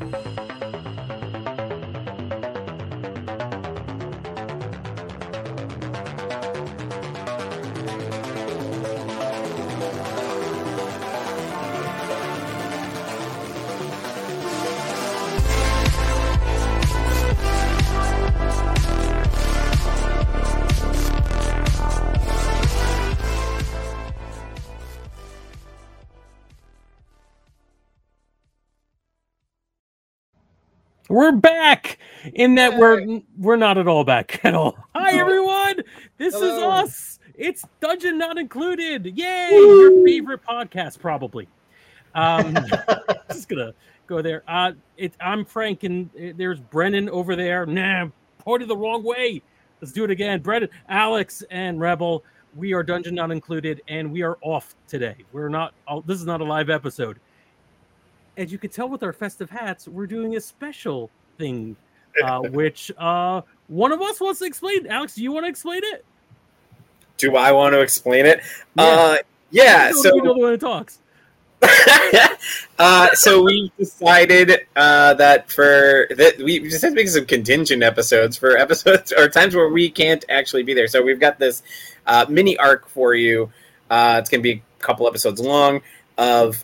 you We're back in that we're we're not at all back at all. Hi everyone, this is us. It's Dungeon Not Included. Yay! Your favorite podcast, probably. Um, just gonna go there. Uh, it, I'm Frank, and uh, there's Brennan over there. Nah, pointed the wrong way. Let's do it again. Brennan, Alex, and Rebel. We are Dungeon Not Included, and we are off today. We're not. Oh, this is not a live episode as you can tell with our festive hats, we're doing a special thing, uh, which uh, one of us wants to explain. Alex, do you want to explain it? Do I want to explain it? Uh, yeah. You know- So the one talks. uh, so we decided uh, that for that we just had to make some contingent episodes for episodes or times where we can't actually be there. So we've got this uh, mini arc for you. Uh, it's gonna be a couple episodes long of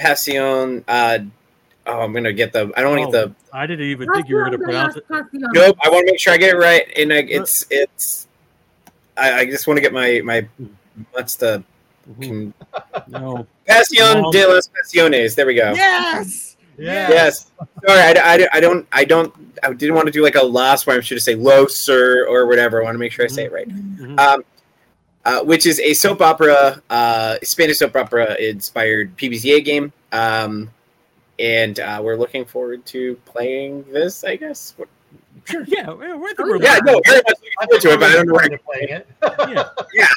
Passion. Uh, oh, I'm gonna get the. I don't want to Oh, get the. I didn't even think you were going to pronounce it. the. Nope. I want to make sure I get it right, and I, it's it's. I, I just want to get my my. What's the can, No. Passion Long- de las Pasiones? There we go. Yes. Yes. Sorry, I, I, I don't I don't I didn't want to do like a last where I should say low sir or whatever. I want to make sure I say it right. Mhm. Um, uh, which is a soap opera, uh, Spanish soap opera inspired PBTA game. Um, and uh, we're looking forward to playing this. I guess. Sure. Yeah. We're, we're, we're Yeah, no, very much looking forward to it, but I don't know where. to playing it. yeah.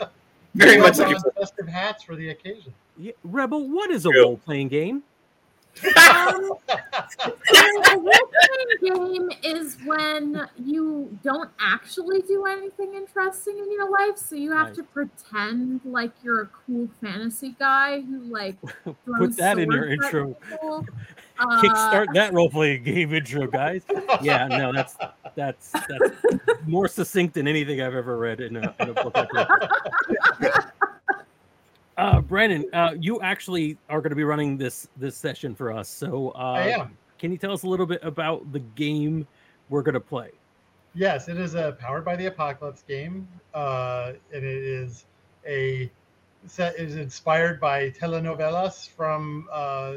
Very much looking done, forward. festive hats for the occasion. Yeah. Rebel, what is a role playing game? Um, role-playing game is when you don't actually do anything interesting in your life, so you have Right. to pretend like you're a cool fantasy guy who like Put that in your intro. people. Uh, Kickstart that role playing game intro, guys. Yeah, no, that's that's that's more succinct than anything I've ever read in a, in a book. Uh, Brennan, uh, you actually are going to be running this this session for us. So, uh, I am. Can you tell us a little bit about the game we're going to play? Yes, it is a powered by the apocalypse game, uh, and it is a set is inspired by telenovelas from uh,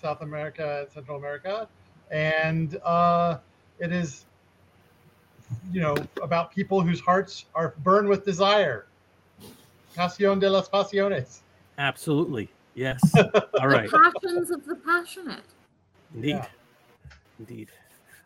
South America, and Central America, and uh, it is you know about people whose hearts are burned with desire. Pasión de las pasiones. Absolutely, yes. All right, The passions of the passionate. indeed, Yeah. indeed.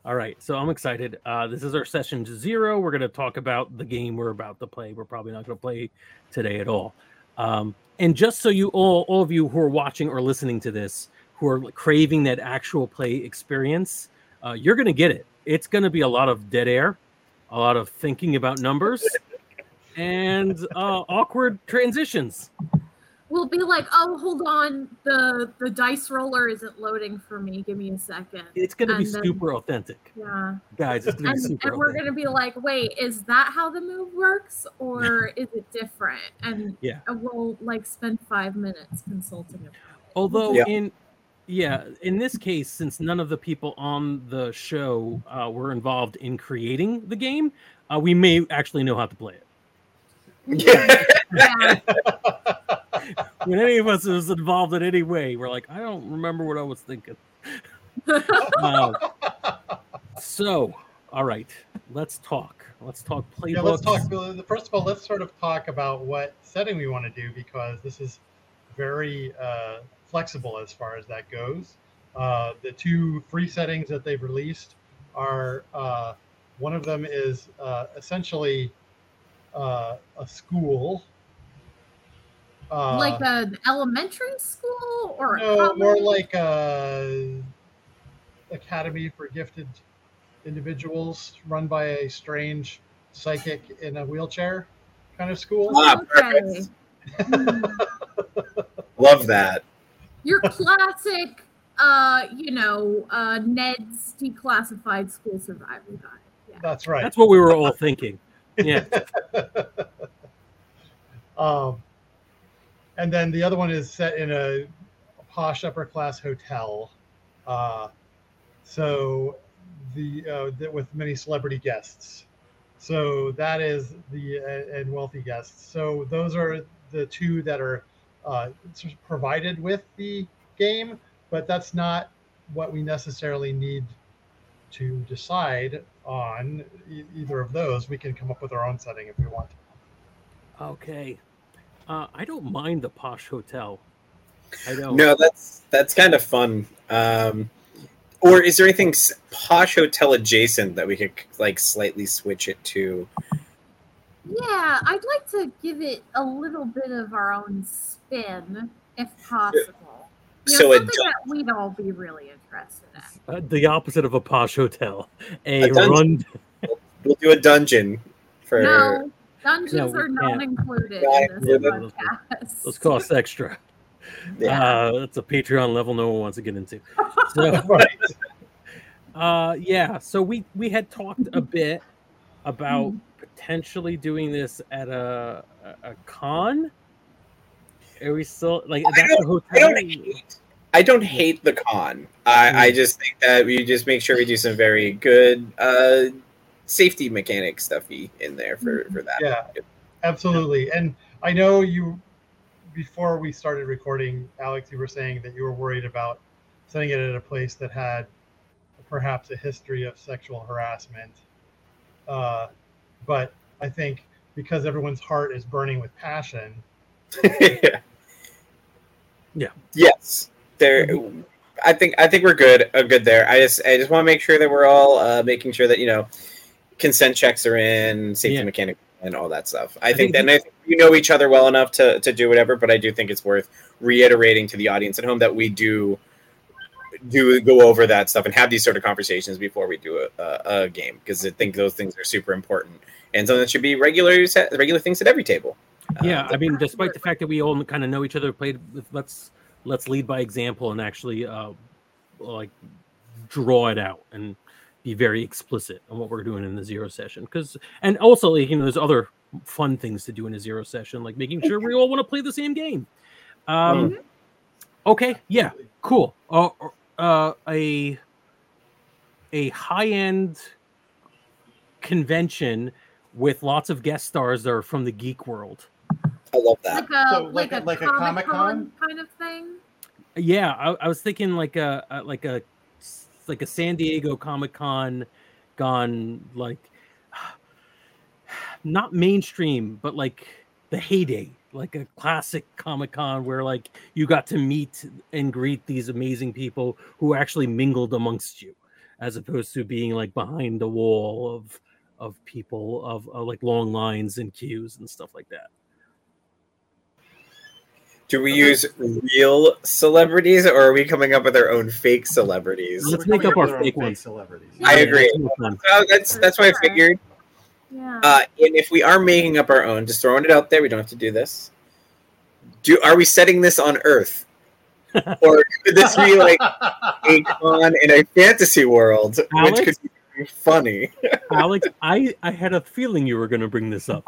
All right, so I'm excited. Uh, this is our session zero. We're going to talk about the game we're about to play. We're probably not going to play today at all. Um, and just so you all, all of you who are watching or listening to this, who are craving that actual play experience, uh, you're going to get it. It's going to be a lot of dead air, a lot of thinking about numbers, and uh, awkward transitions. We'll be like, oh, hold on, the the dice roller isn't loading for me. Give me a second. It's going to be then- super authentic, Yeah. guys. It's going to be super. and we're gonna be like, wait, is that how the move works, or is it different? And Yeah. we'll like spend five minutes consulting About it. Although Yeah. in yeah, in this case, since none of the people on the show uh, were involved in creating the game, uh, we may actually know how to play it. Yeah. Yeah, When any of us is involved in any way, we're like, I don't remember what I was thinking. Uh, so, all right, let's talk. Let's talk playbooks. Yeah, let's talk. First of all, let's sort of talk about what setting we want to do because this is very uh, flexible as far as that goes. Uh, the two free settings that they've released are uh, one of them is uh, essentially uh, a school. Uh, like an elementary school or a no, more like a academy for gifted individuals run by a strange psychic in a wheelchair kind of school. Ah, Okay. perfect. Love that. Your classic uh, you know, uh, Ned's declassified school survival guide. Yeah. That's right. That's what we were all thinking. Yeah. um, and then the other one is set in a posh upper class hotel. Uh, so the, uh, the with many celebrity guests. So that is the uh, and wealthy guests. So those are the two that are uh, provided with the game, but that's not what we necessarily need to decide on e- either of those. We can come up with our own setting if we want. Okay. Uh, I don't mind the posh hotel. I don't. No, that's that's kind of fun. Um, or is there anything posh hotel adjacent that we could like slightly switch it to? Yeah, I'd like to give it a little bit of our own spin, if possible. You know, So a something dun- that we'd all be really interested in. Uh, the opposite of a posh hotel. A, A dungeon. run. We'll do a dungeon for. No, dungeons No, are not included Not in this included. podcast. Those cost extra. Yeah. Uh, that's a Patreon level no one wants to get into. So, Right. uh, yeah. So we we had talked a bit about Mhm. potentially doing this at a a, a con. Are we still like I that's the I hotel? don't hate. I don't hate the con. I, I just think that we just make sure we do some very good uh, safety mechanic stuffy in there for for that. Yeah, absolutely. And I know you, before we started recording, Alex, you were saying that you were worried about setting it at a place that had perhaps a history of sexual harassment. Uh, but I think because everyone's heart is burning with passion, Yeah. Yes. There. I think I think we're good. Uh, good there. I just I just want to make sure that we're all uh, making sure that you know consent checks are in, safety Yeah. mechanic, and all that stuff. I, I think think that and you know each other well enough to to do whatever. But I do think it's worth reiterating to the audience at home that we do do go over that stuff and have these sort of conversations before we do a, a, a game because I think those things are super important and something that should be regular regular things at every table. Yeah, Um, I mean, despite the fact that we all kind of know each other, played with let's let's lead by example and actually uh, like draw it out and be very explicit on what we're doing in the zero session. Because and also, like, you know, there's other fun things to do in a zero session, like making sure we all want to play the same game. Um, Okay, yeah, cool. Uh, uh, a a high end convention with lots of guest stars that are from the geek world. I love that. Like a So, like, like a, a- like a Comic Con Comic-Con? kind of thing. Yeah, I, I was thinking like a, a like a like a San Diego Comic Con gone like not mainstream, but like the heyday, like a classic Comic Con where like you got to meet and greet these amazing people who actually mingled amongst you, as opposed to being like behind the wall of of people of, of like long lines and queues and stuff like that. Do we use real celebrities or are we coming up with our own fake celebrities? Let's make up coming our with fake own ones. celebrities. I agree. that's fun. Uh, that's that's what I figured. Yeah. Uh, and if we are making up our own, just throwing it out there, we don't have to do this. Do are we setting this on Earth, or could this be like a con in a fantasy world, which could be funny? Alex, I, I had a feeling you were going to bring this up.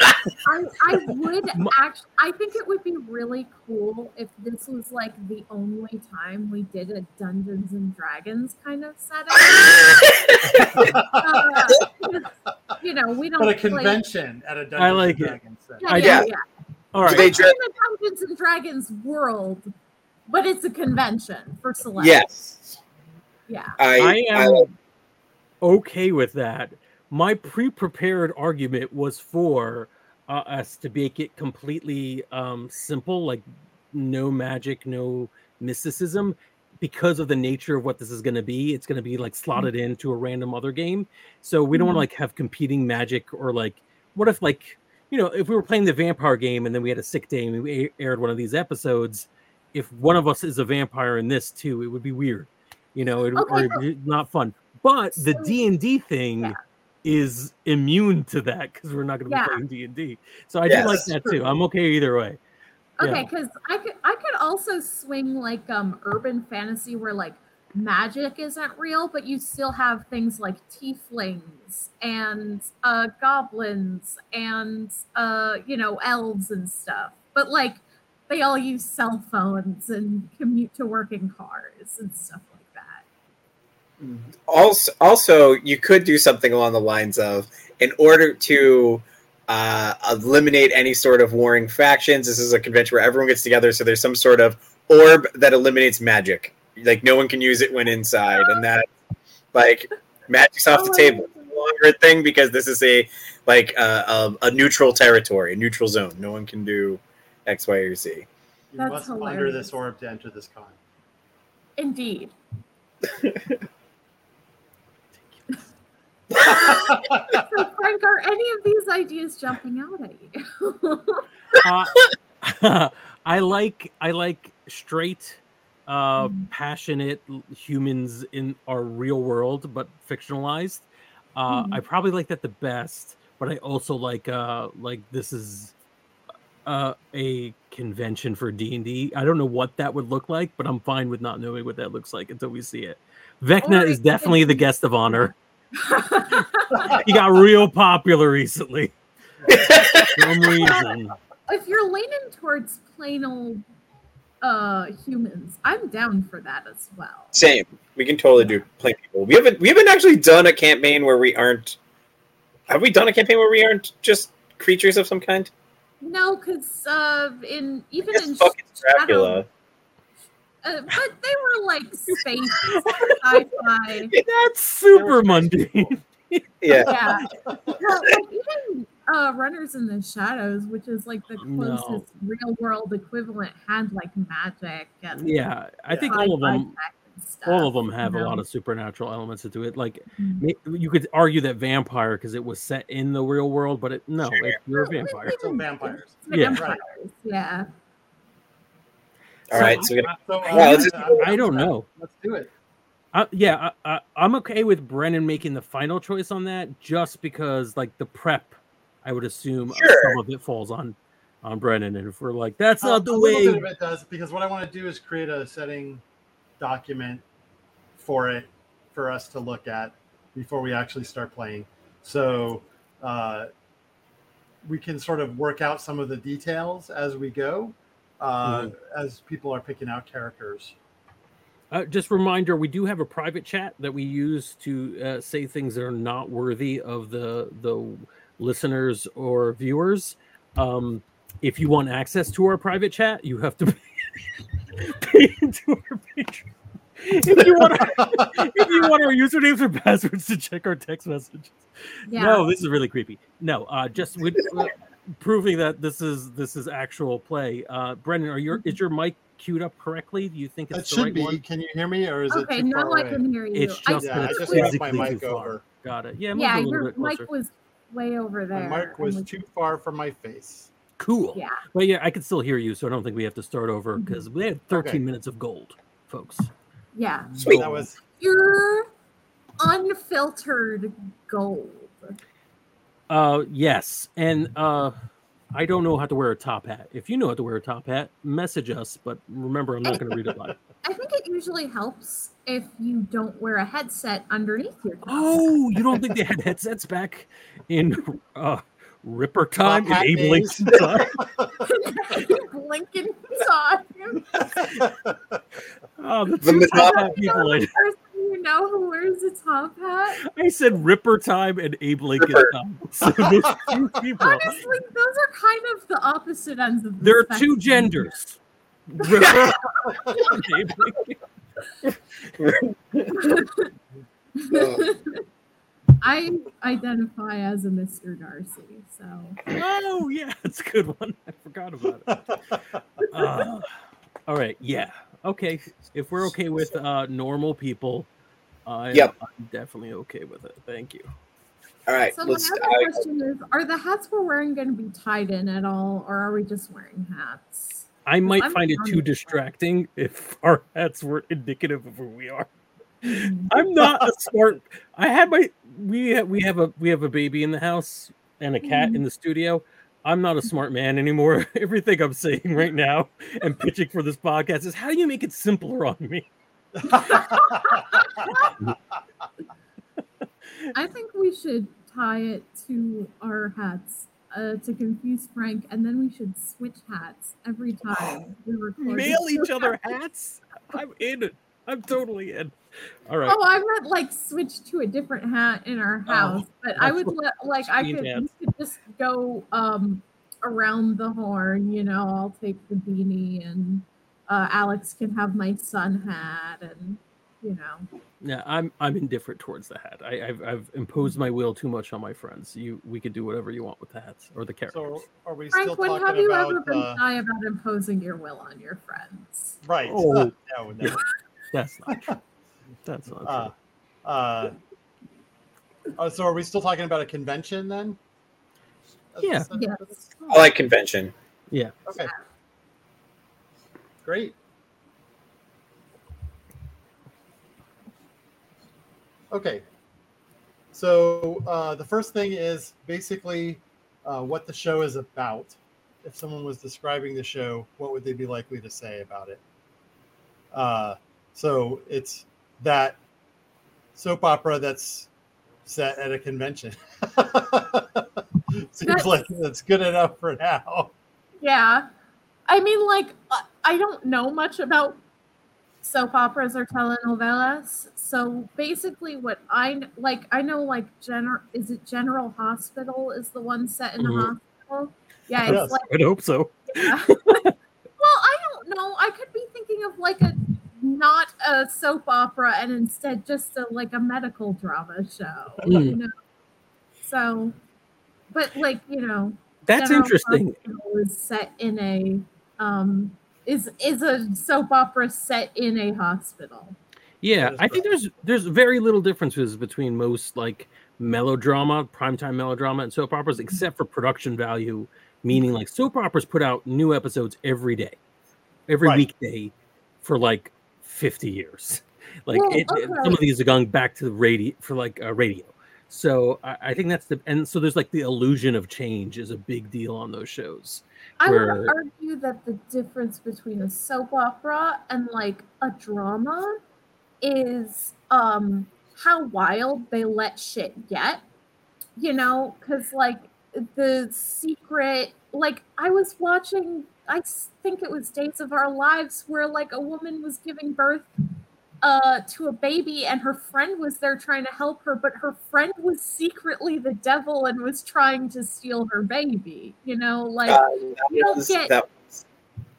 I, I would actually. I think it would be really cool if this was like the only time we did a Dungeons and Dragons kind of setting. Uh, you know, we don't. But a play- convention at a Dungeons I like and it. Dragons set. Yeah, I yeah, do. yeah. All Do right. they It's dress? in the Dungeons and Dragons world, but it's a convention for celebrities. yes, Yeah. I. I I, am okay with that. My pre-prepared argument was for uh, us to make it completely um, simple, like no magic, no mysticism, because of the nature of what this is going to be. It's going to be like slotted into a random other game, so we don't want to like have competing magic or like what if like you know if we were playing the vampire game and then we had a sick day and we aired one of these episodes. If one of us is a vampire in this too, it would be weird. You know, it, Okay, or not fun. But the D and D thing Yeah. is immune to that because we're not going to be Yeah. playing D and D. So I do like Yes. that too. I'm okay either way. Okay, Yeah. because I could I could also swing like um urban fantasy where like magic isn't real, but you still have things like tieflings and uh goblins and uh you know elves and stuff. But like they all use cell phones and commute to work in cars and stuff like that. Also also you could do something along the lines of in order to uh, eliminate any sort of warring factions this is a convention where everyone gets together so there's some sort of orb that eliminates magic like no one can use it when inside and that like magic's off the Oh, table It's no longer thing because this is a like uh, a, a neutral territory a neutral zone no one can do x y or z You That's must under hilarious. this orb to enter this con. Indeed. So Frank, are any of these ideas jumping out at you? Uh, I like I like straight, uh, Mhm. passionate humans in our real world, but fictionalized. Uh, I probably like that the best, but I also like uh, like this is uh, a convention for D and D. I don't know what that would look like, but I'm fine with not knowing what that looks like until we see it. Vecna Or is definitely the guest of honor. He got real popular recently. For some reason. if you're leaning towards plain old uh humans, I'm down for that as well. Same. We can totally do plain people. We haven't we haven't actually done a campaign where we aren't. Have we done a campaign where we aren't just creatures of some kind? No, because uh, in even in fucking Shadow, Dracula. Uh, but they were like space sci-fi. That's super mundane. Yeah. Yeah, well, like even uh, Runners in the Shadows, which is like the No. closest real world equivalent, had like magic and Yeah, I think all of them, stuff, all of them have you a lot of supernatural elements to it. Like Mhm. you could argue that vampire because it was set in the real world, but it no, Sure. it, you're a Well, vampire. even- So vampires. Yeah. vampires, yeah. All right. So we got So, uh, Yeah, let's just- I'm- I don't know. Let's do it. Uh, yeah, I, I, I'm okay with Brennan making the final choice on that, just because like the prep, I would assume uh, Sure. some of it falls on on Brennan, and if we're like, that's Uh, not the a little bit way. of it does because what I want to do is create a setting document for it for us to look at before we actually start playing. So uh, we can sort of work out some of the details as we go, uh, Mm-hmm. as people are picking out characters. Uh, just reminder, we do have a private chat that we use to uh, say things that are not worthy of the the listeners or viewers. Um, if you want access to our private chat, you have to pay into our Patreon. If you want, if you want our usernames or passwords to check our text messages. Yeah. No, this is really creepy. No, uh, just we, uh, proving that this is this is actual play. Uh, Brennan, are your is your mic queued up correctly? Do you think it's It the should right be. one? Can you hear me, or is okay, it too now far I away? can hear you. It's just yeah, that I it's just moved my mic too far. over. Got it. Yeah, move yeah, a little your bit mic was way over there. My mic was too far from my face. Cool. Yeah. But yeah, I can still hear you, so I don't think we have to start over because we had 13 Okay. minutes of gold, folks. Yeah. Sweet. That was Pure, unfiltered gold. Uh, yes, and uh, I don't know how to wear a top hat. If you know how to wear a top hat, message us. But remember, I'm not going to read it live. I think it usually helps if you don't wear a headset underneath your top. Oh, you don't think they had headsets back in uh, Ripper time, hat in Abe. Lincoln time? Blinking time. Oh, the The two top hat people. I, Person you know who wears a top hat. I said Ripper time and Abe Lincoln Ripper. time. So those two people. Honestly, those are kind of the opposite ends of the There are two genders. Ripper and Abe Lincoln. I identify as a Mr. Darcy, so Oh yeah, that's a good one. I forgot about it. Uh, all right, yeah, okay. If we're okay with uh, normal people, I, Yep. I'm definitely okay with it. Thank you. All right. So my Let's. other I, question is: Are the hats we're wearing going to be tied in at all, or are we just wearing hats? I might I'm find it too with that. distracting if our hats were indicative of who we are. Mhm. I'm not a smart. I had my we ha- we have a we have a baby in the house and a cat in the studio. I'm not a smart man anymore. Everything I'm saying right now and pitching for this podcast is how do you make it simpler on me? I think we should tie it to our hats uh, to confuse Frank, and then we should switch hats every time we record. Mail each other hats. I'm in. I'm totally in. All right. Oh, I meant like switch to a different hat in our Oh, house, but I would let like I could, could just go um around the horn. You know, I'll take the beanie, and uh, Alex can have my sun hat, and you know. Yeah, I'm I'm indifferent towards the hat. I, I've I've imposed my will too much on my friends. You we could do whatever you want with the hats or the characters. so are we still Frank, when talking have you about ever been uh, shy about imposing your will on your friends? right? Oh. no, no. That's not true. That's not true. Uh, uh, uh, so are we still talking about a convention then? Yeah. Yes. I like convention. Yeah. Okay. Great. Okay. So uh, the first thing is basically uh, what the show is about. If someone was describing the show, what would they be likely to say about it? Uh, so it's that soap opera that's set at a convention. Seems That's- like that's good enough for now. Yeah. I mean, like, I- don't know much about soap operas or telenovelas. So basically, what I like, I know, like, General, is it General Hospital is the one set in the Mhm. hospital? Yeah, it's Yes. like, I'd hope so. yeah. well, I don't know. I could be thinking of like a not a soap opera and instead just a like a medical drama show. You Mm. know? So, but like you know, That's General interesting. Hospital is set in a um is is a soap opera set in a hospital. Yeah, I think there's there's very little differences between most like melodrama, primetime melodrama, and soap operas, except for production value. Meaning, like soap operas put out new episodes every day, every Right. weekday, for like fifty years. Like Well, it, it- some of these are going back to the radio for like uh, radio. So I, I think that's the and so there's like the illusion of change is a big deal on those shows. I would argue that the difference between a soap opera and like a drama is um how wild they let shit get. You know, because like the secret, like I was watching, I think it was Days of Our Lives, where like a woman was giving birth uh to a baby and her friend was there trying to help her but her friend was secretly the devil and was trying to steal her baby you know like Uh, that, was, get- that, was,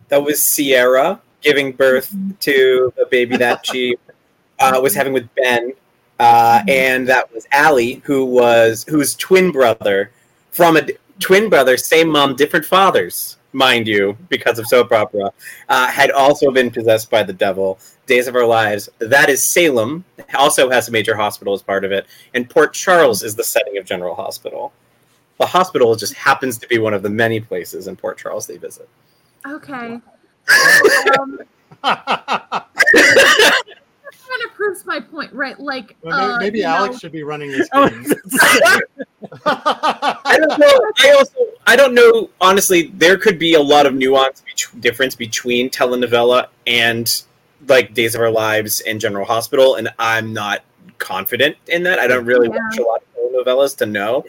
that was Ciara giving birth to the baby that she uh, was having with Ben, uh, and that was Allie, who was whose twin brother from a twin brother, same mom, different fathers, mind you, because of soap opera, uh, had also been possessed by the devil. Days of Our Lives. That is Salem. Also has a major hospital as part of it, and Port Charles is the setting of General Hospital. The hospital just happens to be one of the many places in Port Charles they visit. okay um kind of proves my point right like Well, maybe, uh, maybe Alex know, should be running this game. I don't know. I also I don't know. Honestly, there could be a lot of nuance bet- difference between telenovela and like Days of Our Lives and General Hospital, and I'm not confident in that. I don't really Yeah. watch a lot of telenovelas to know.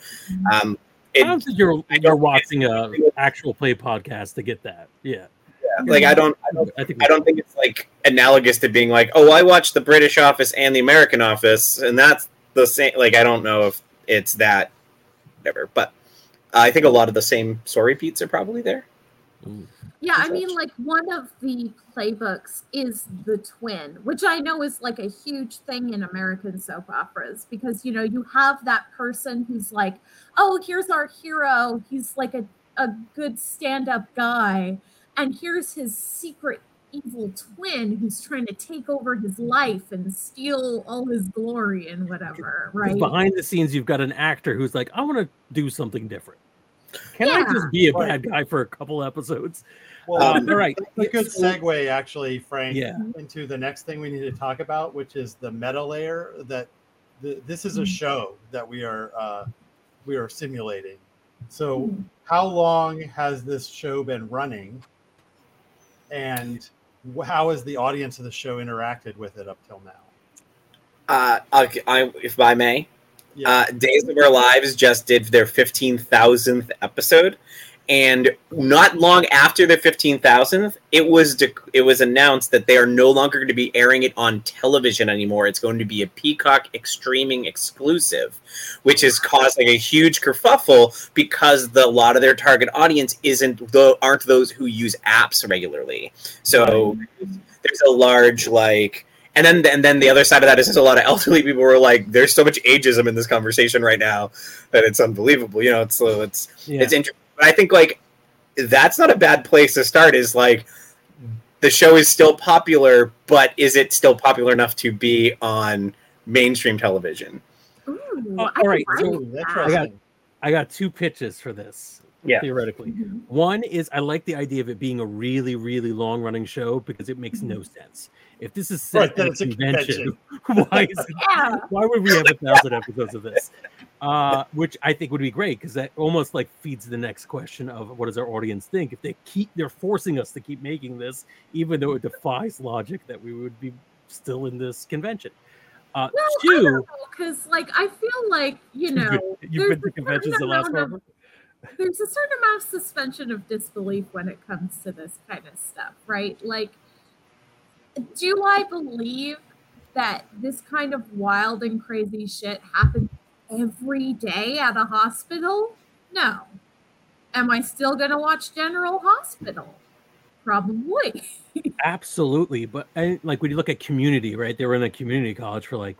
Um, I don't think you're don't you're watching a actual play podcast to get that. Yeah, like I don't I don't I think I don't think it's like analogous to being like, oh, I watched the British Office and the American Office, and that's the same. Like, I don't know if it's that, whatever. But I think a lot of the same story beats are probably there. Yeah, I mean, like one of the playbooks is the twin, which I know is like a huge thing in American soap operas because you know you have that person who's like, oh, here's our hero. He's like a, a good stand up guy, and here's his secret evil twin who's trying to take over his life and steal all his glory and whatever, right? behind the scenes, you've got an actor who's like, I want to do something different. Can I just be a bad guy for a couple episodes? Well, Um, all right. that's a good segue, actually, Frank, Yeah. into the next thing we need to talk about, which is the meta layer. That the, this is a Mhm. show that we are uh, we are simulating. So, Hmm. how long has this show been running? And wh- how has the audience of the show interacted with it up till now? Uh, okay, I, if I may, Yeah. uh, Days of Our Lives just did their 15,000th episode. And not long after the 15,000th, it was dec it was announced that they are no longer going to be airing it on television anymore. It's going to be a Peacock streaming exclusive, which is causing a huge kerfuffle because the, a lot of their target audience isn't the, aren't those who use apps regularly. So there's a large like and then and then the other side of that is there's a lot of elderly people who are like there's so much ageism in this conversation right now that it's unbelievable you know it's so it's Yeah. it's interesting but i think like that's not a bad place to start is like the show is still popular but is it still popular enough to be on mainstream television Ooh, Oh, I all right, so Ooh, that. interesting. I got two pitches for this. Yeah. Theoretically. Mhm. One is I like the idea of it being a really, really long running show because it makes no sense. If this is set Right, at a it's a convention, why is it, Yeah. why would we have a thousand episodes of this? Uh, which I think would be great because that almost like feeds the next question of what does our audience think? If they keep they're forcing us to keep making this, even though it defies logic that we would be still in this convention. Uh, Well, because like I feel like you know, you've been there's to a conventions certain last of- there's a certain amount of suspension of disbelief when it comes to this kind of stuff, right? Like, do I believe that this kind of wild and crazy shit happens every day at a hospital? No. Am I still going to watch General Hospital? Probably. Absolutely, but I, like when you look at community, right? They were in a community college for like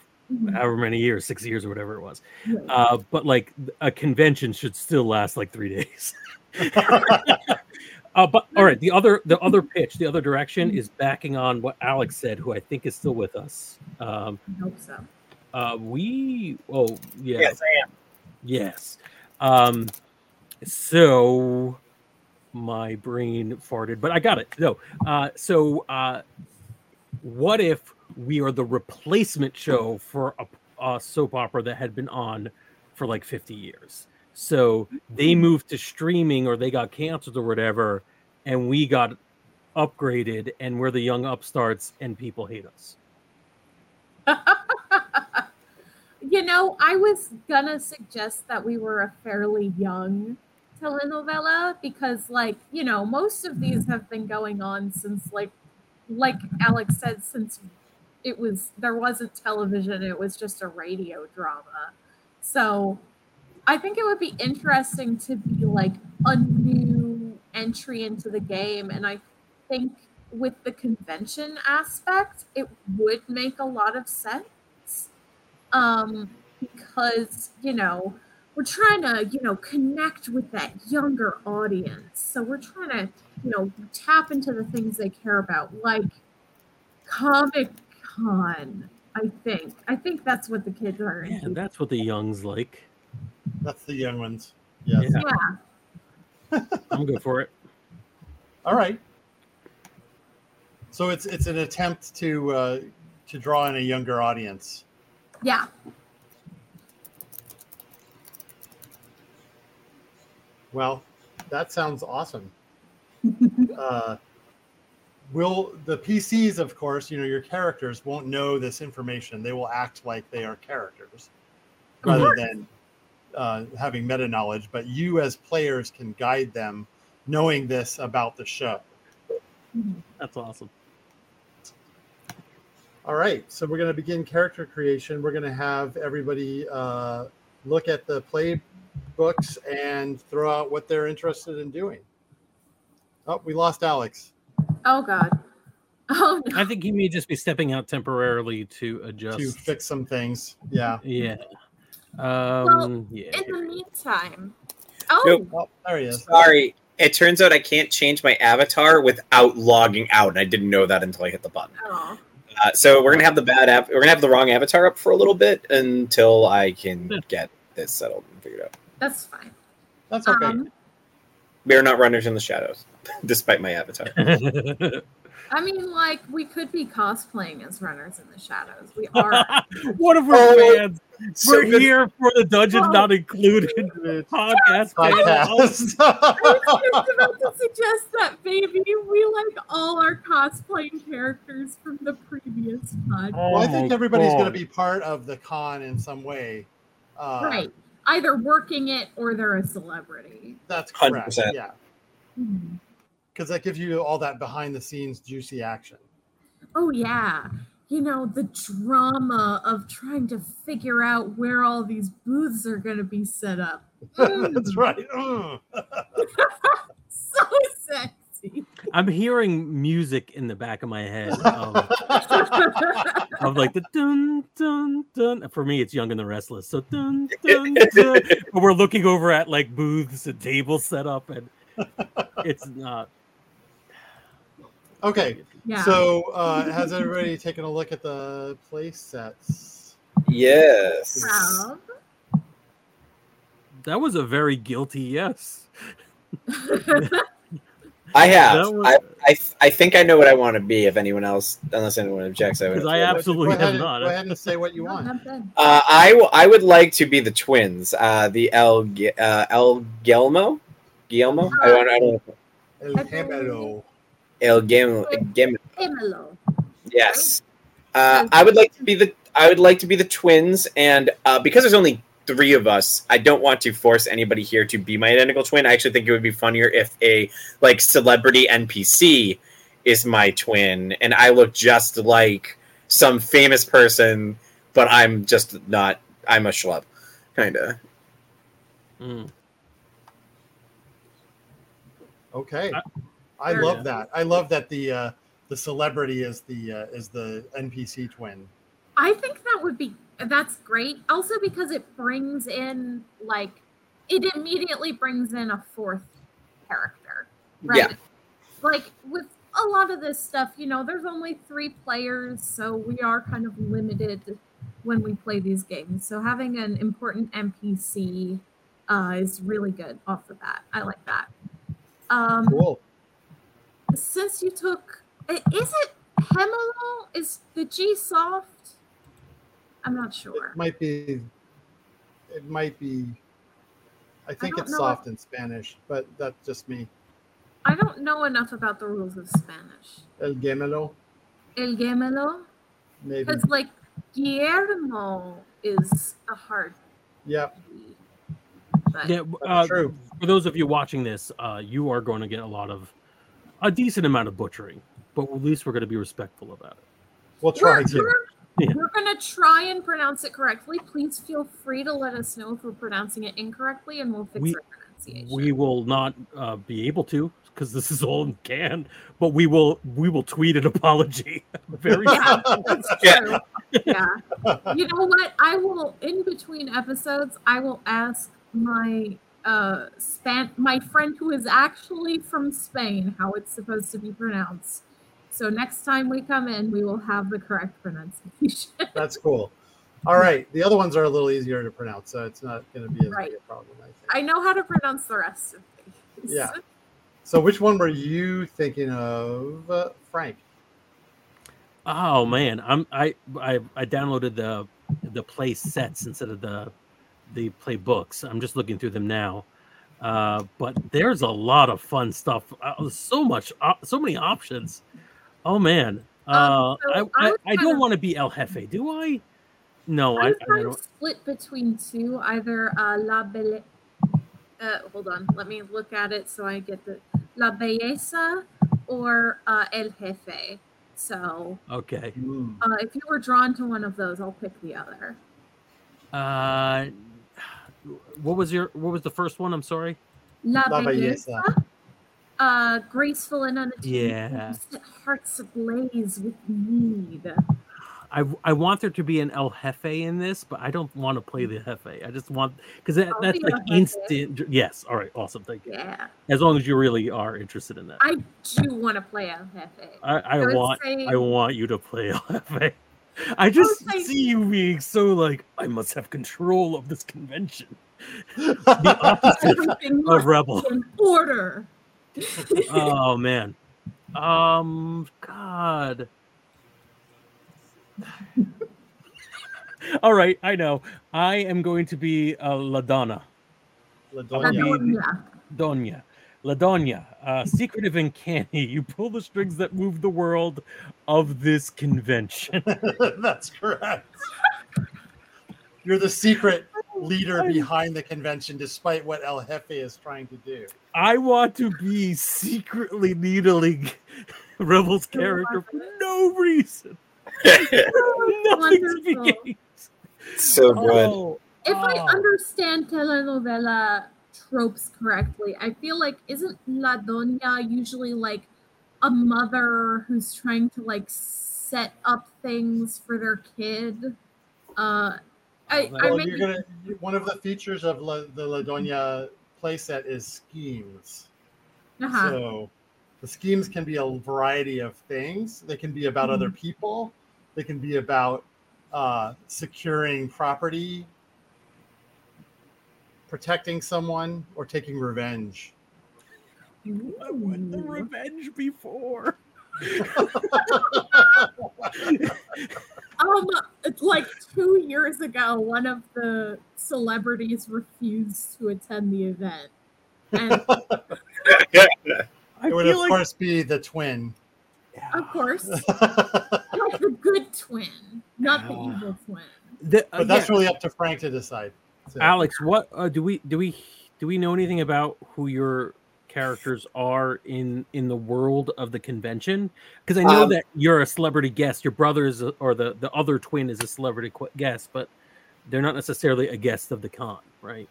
however many years, six years or whatever it was. Uh, but like a convention should still last like three days. uh, but all right, the other the other pitch, the other direction is backing on what Alex said, who I think is still with us. Um, I hope so. Uh, we oh yeah yes i am Yes. Um, so my brain farted, but I got it. No. Uh, so uh, what if we are the replacement show for a, a soap opera that had been on for like 50 years? So they moved to streaming or they got canceled or whatever, and we got upgraded, and we're the young upstarts, and people hate us. you know, I was gonna suggest that we were a fairly young telenovela because, like, you know, most of these have been going on since, like, like Alex said, since it was there wasn't television; it was just a radio drama. So, I think it would be interesting to be like a new entry into the game, and I think with the convention aspect, it would make a lot of sense. Um, because, you know, we're trying to, you know, connect with that younger audience. So we're trying to, you know, tap into the things they care about, like Comic Con. I think. I think that's what the kids are Yeah, into. that's what the youngs like. That's the young ones. Yes. Yeah. Yeah. I'm good for it. All right. So it's it's an attempt to uh, to draw in a younger audience. Yeah. Well, that sounds awesome. uh, will the PCs, of course, you know, your characters won't know this information. They will act like they are characters rather than uh, having meta knowledge. But you, as players, can guide them knowing this about the show. That's awesome. All right, so we're going to begin character creation. We're going to have everybody uh, look at the playbooks and throw out what they're interested in doing. Oh, we lost Alex. Oh God. Oh no. I think he may just be stepping out temporarily to adjust. to fix some things. Yeah. Yeah. Um, yeah. In the meantime. Oh, Nope. Oh, there he is. sorry it turns out i can't change my avatar without logging out and i didn't know that until i hit the button oh. Uh, so we're gonna have the bad app. We're gonna have the wrong avatar up for a little bit until I can get this settled and figured out. that's fine. That's okay. Um, We are not runners in the shadows, despite my avatar. I mean, like we could be cosplaying as runners in the shadows. We are. what if we're Oh, fans? So we're good. here for the Dungeon Oh. Not Included podcast. panel. I was just about to suggest that, baby. We like all our cosplaying characters from the previous pod. well, I Oh think everybody's going to be part of the con in some way. Uh, right. Either working it or they're a celebrity. That's correct. 100%. Yeah, Hmm. Because that gives you all that behind the scenes juicy action. Oh yeah. You know, the drama of trying to figure out where all these booths are going to be set up. Mm, That's right. Mm. So sexy. I'm hearing music in the back of my head of, of like the dun dun dun. For me, it's Young and the Restless. So dun dun dun. But we're looking over at like booths and tables set up, and it's not. Okay, yeah. so uh, has everybody taken a look at the play sets? Yes. Proud. That was a very guilty yes. I have. Was- I, I I think I know what I want to be. If anyone else, unless anyone objects, I would. Because I Go absolutely ahead have and- not. Go ahead and say what you No, want. not bad. Uh, I w- I would like to be the twins. Uh, the El Ge- uh, El Gelmo, Guillermo. I don't. I don't. El Gemelo. El Gem Gem. Yes. Uh, I would like to be the. I would like to be the twins, and uh, because there's only three of us, I don't want to force anybody here to be my identical twin. I actually think it would be funnier if a like celebrity NPC is my twin, and I look just like some famous person, but I'm just not. I'm a schlub, kind of. Mm. Okay, I- I Very love that. I love that the uh, the celebrity is the uh, is the NPC twin. I think that would be that's great. Also because it brings in like it immediately brings in a fourth character. Right. Yeah. Like with a lot of this stuff, you know, there's only three players, so we are kind of limited when we play these games. So having an important NPC uh, is really good off the bat. I like that. Um, Cool. Since you took i- is it Hemelo? Is the G soft? I'm not sure. It might be. It might be. I think don't it's know soft in Spanish, but that's just me. I don't know enough about the rules of Spanish. El Gemelo, El Gemelo? maybe. Because like Guillermo is a hard Yep. But Yeah, uh, true. for those of you watching this, uh, you are going to get a lot of a decent amount of butchering, but at least we're going to be respectful about it. We'll try we're, to. we're, Yeah. we're gonna try and pronounce it correctly. Please feel free to let us know if we're pronouncing it incorrectly and we'll fix We- our pronunciation. We will not uh, be able to because this is all in can, but we will we will tweet an apology very Yeah, that's Yeah. true. Yeah. You know what? I will in between episodes, I will ask my uh span my friend who is actually from Spain how it's supposed to be pronounced. So next time we come in, we will have the correct pronunciation. That's cool. All right. The other ones are a little easier to pronounce, so it's not going to be as Right. big a problem. I think. I know how to pronounce the rest of these. Yeah. So, which one were you thinking of, uh, Frank? Oh man, I'm I I, I downloaded the the play sets instead of the the play books. I'm just looking through them now. Uh, but there's a lot of fun stuff. Uh, so much, uh, so many options. Oh man, uh, Um, so I, I I, I don't of- want to be El Jefe, do I? No, I I, I don't. split between two, either uh, La Belle. Uh, hold on, let me look at it so I get the La Belleza or uh, El Jefe. So Okay. uh, if you were drawn to one of those, I'll pick the other. Uh, what was your what was the first one? I'm sorry. La, La Belleza, Belleza. uh, graceful and unattainable, Yeah. hearts ablaze with need. I I want there to be an El Jefe in this, but I don't want to play the Jefe. I just want because that, I'll that's be like instant. Yes. All right. Awesome. Thank you. Yeah, As long as you really are interested in that. I do want to play El Jefe. I, I would want say- I want you to play El Jefe. I just say- see you being so like I must have control of this convention. The opposite Everything of Rebel. be in order. Oh man. Um, God. All right, I know. I am going to be a La Donna. Ladonia. Ladonia. Donya. La Donya, uh, secretive and canny. You pull the strings that move the world of this convention. That's correct. You're the secret leader behind the convention, despite what El Jefe is trying to do. I want to be secretly needling Rebel's character for no reason. Nothing to be Wonderful. gained. so good. Oh, If I oh. understand telenovela tropes correctly, I feel like isn't La Doña usually like a mother who's trying to like set up things for their kid? Uh, I, I Well, may you're gonna. One of the features of La, the La Doña playset is schemes. uh-huh. So the schemes can be a variety of things. They can be about other people. They can be about uh, securing property, protecting someone, or taking revenge. I want the revenge before. Um, like two years ago, one of the celebrities refused to attend the event, and I It would, of like course, be the twin. of course, like the good twin, not the evil twin. The- uh, But that's yeah. really up to Frank to decide. So- Alex. What uh, do we do? We do we know anything about who your characters are in in the world of the convention? Because I know Um, that you're a celebrity guest. Your brother is, a, or the the other twin is a celebrity qu- guest, but they're not necessarily a guest of the con, right?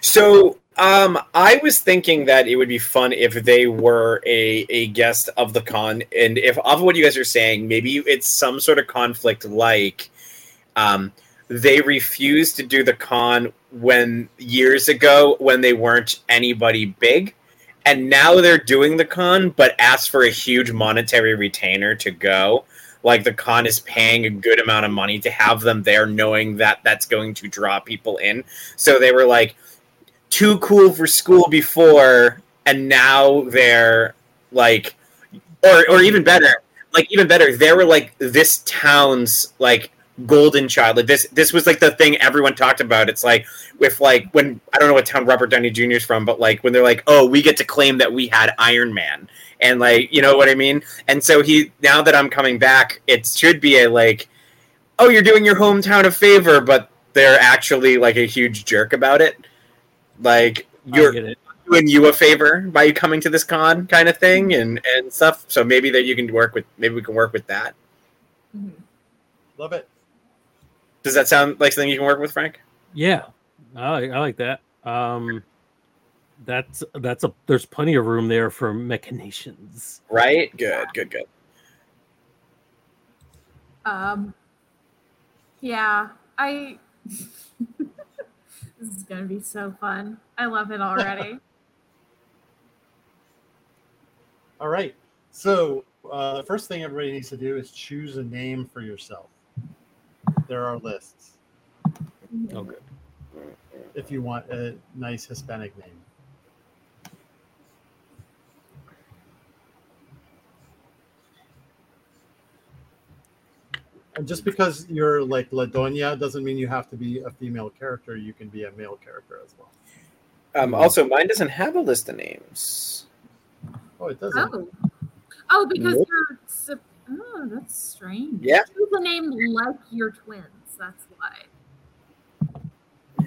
So, um, I was thinking that it would be fun if they were a, a guest of the con, and if of what you guys are saying, maybe it's some sort of conflict like, um, they refuse to do the con when years ago when they weren't anybody big, and now they're doing the con, but ask for a huge monetary retainer to go. Like the con is paying a good amount of money to have them there, knowing that that's going to draw people in. So they were like too cool for school before, and now they're like, or or even better, like even better, they were like this town's like golden child. Like this this was like the thing everyone talked about. It's like with like when I don't know what town Robert Downey Jr. is from, but like when they're like, oh, we get to claim that we had Iron Man. And like, you know what I mean? And so he now that I'm coming back, it should be a like, oh, you're doing your hometown a favor, but they're actually like a huge jerk about it. Like you're doing you a favor by coming to this con kind of thing mm-hmm. and and stuff. So maybe that you can work with maybe we can work with that. Mm-hmm. Love it. Does that sound like something you can work with, Frank? Yeah, I like, I like that. Um, that's that's a there's plenty of room there for machinations. Right? Good, good, good. Um, yeah, I. this is gonna be so fun. I love it already. All right. So uh, the first thing everybody needs to do is choose a name for yourself. There are lists Okay. if you want a nice Hispanic name. And just because you're like La Doña doesn't mean you have to be a female character. You can be a male character as well. Um, also, mine doesn't have a list of names. Oh, it doesn't. Oh, oh, because Nope. you're. Sup- Oh, that's strange. Yeah. Choose a name like your twins. That's why.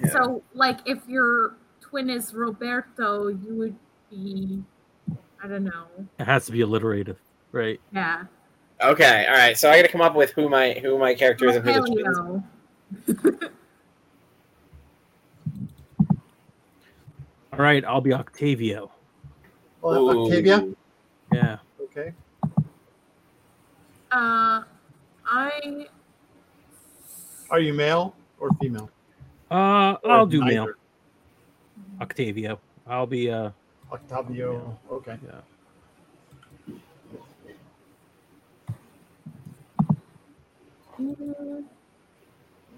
Yeah. So, like, if your twin is Roberto, you would be. I don't know. It has to be alliterative, right? Yeah. Okay, all right. So I got to come up with who my who my character is and who the twins. Rogelio. All right, I'll be Octavio. Well, Ooh. Octavia. Yeah. Okay. Uh, I. Are you male or female? Uh, Or I'll do male. neither? Octavio. I'll be uh Octavio. Okay. yeah.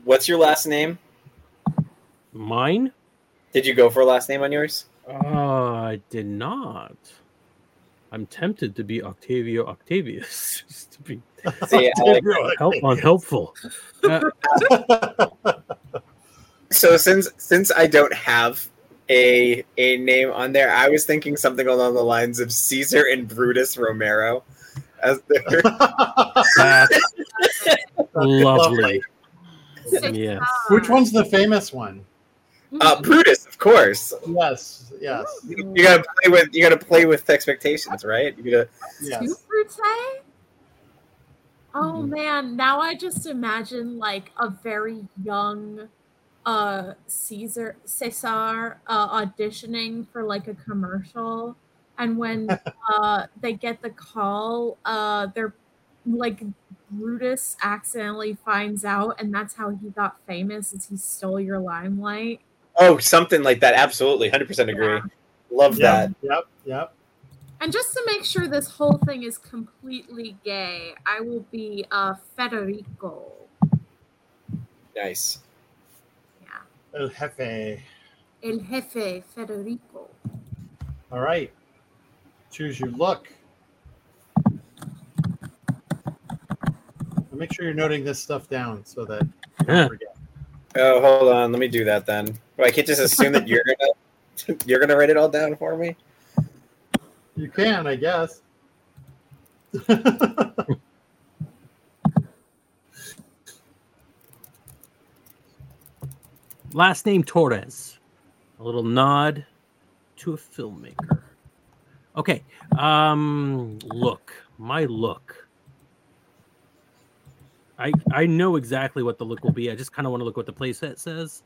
What's your last name? Mine? Did you go for a last name on yours? Uh, I did not. I'm tempted to be Octavio Octavius, just to be See, I like- help unhelpful. Uh, so since since I don't have a a name on there, I was thinking something along the lines of Caesar and Brutus Romero as their that's lovely. Yes. Which one's the famous one? Uh, Brutus, of course. Yes, yes, You gotta play with you gotta play with expectations, right? You gotta yes. Two Oh Mhm. man, now I just imagine like a very young uh Caesar Cesar uh auditioning for like a commercial and when uh they get the call uh they're like Brutus accidentally finds out and that's how he got famous is he stole your limelight. Oh, something like that. Absolutely, hundred percent agree. Yeah. Love that. Yep, yep, yep. And just to make sure this whole thing is completely gay, I will be uh Federico. Nice. Yeah. El Jefe. El Jefe Federico. All right. Choose your look. Make sure you're noting this stuff down so that you Yeah. don't forget. Oh, hold on. Let me do that then. Well, I can't just assume that you're gonna you're gonna write it all down for me. You can, I guess. Last name Torres. A little nod to a filmmaker. Okay. Um look. My look. I I know exactly what the look will be. I just kind of want to look what the playset says.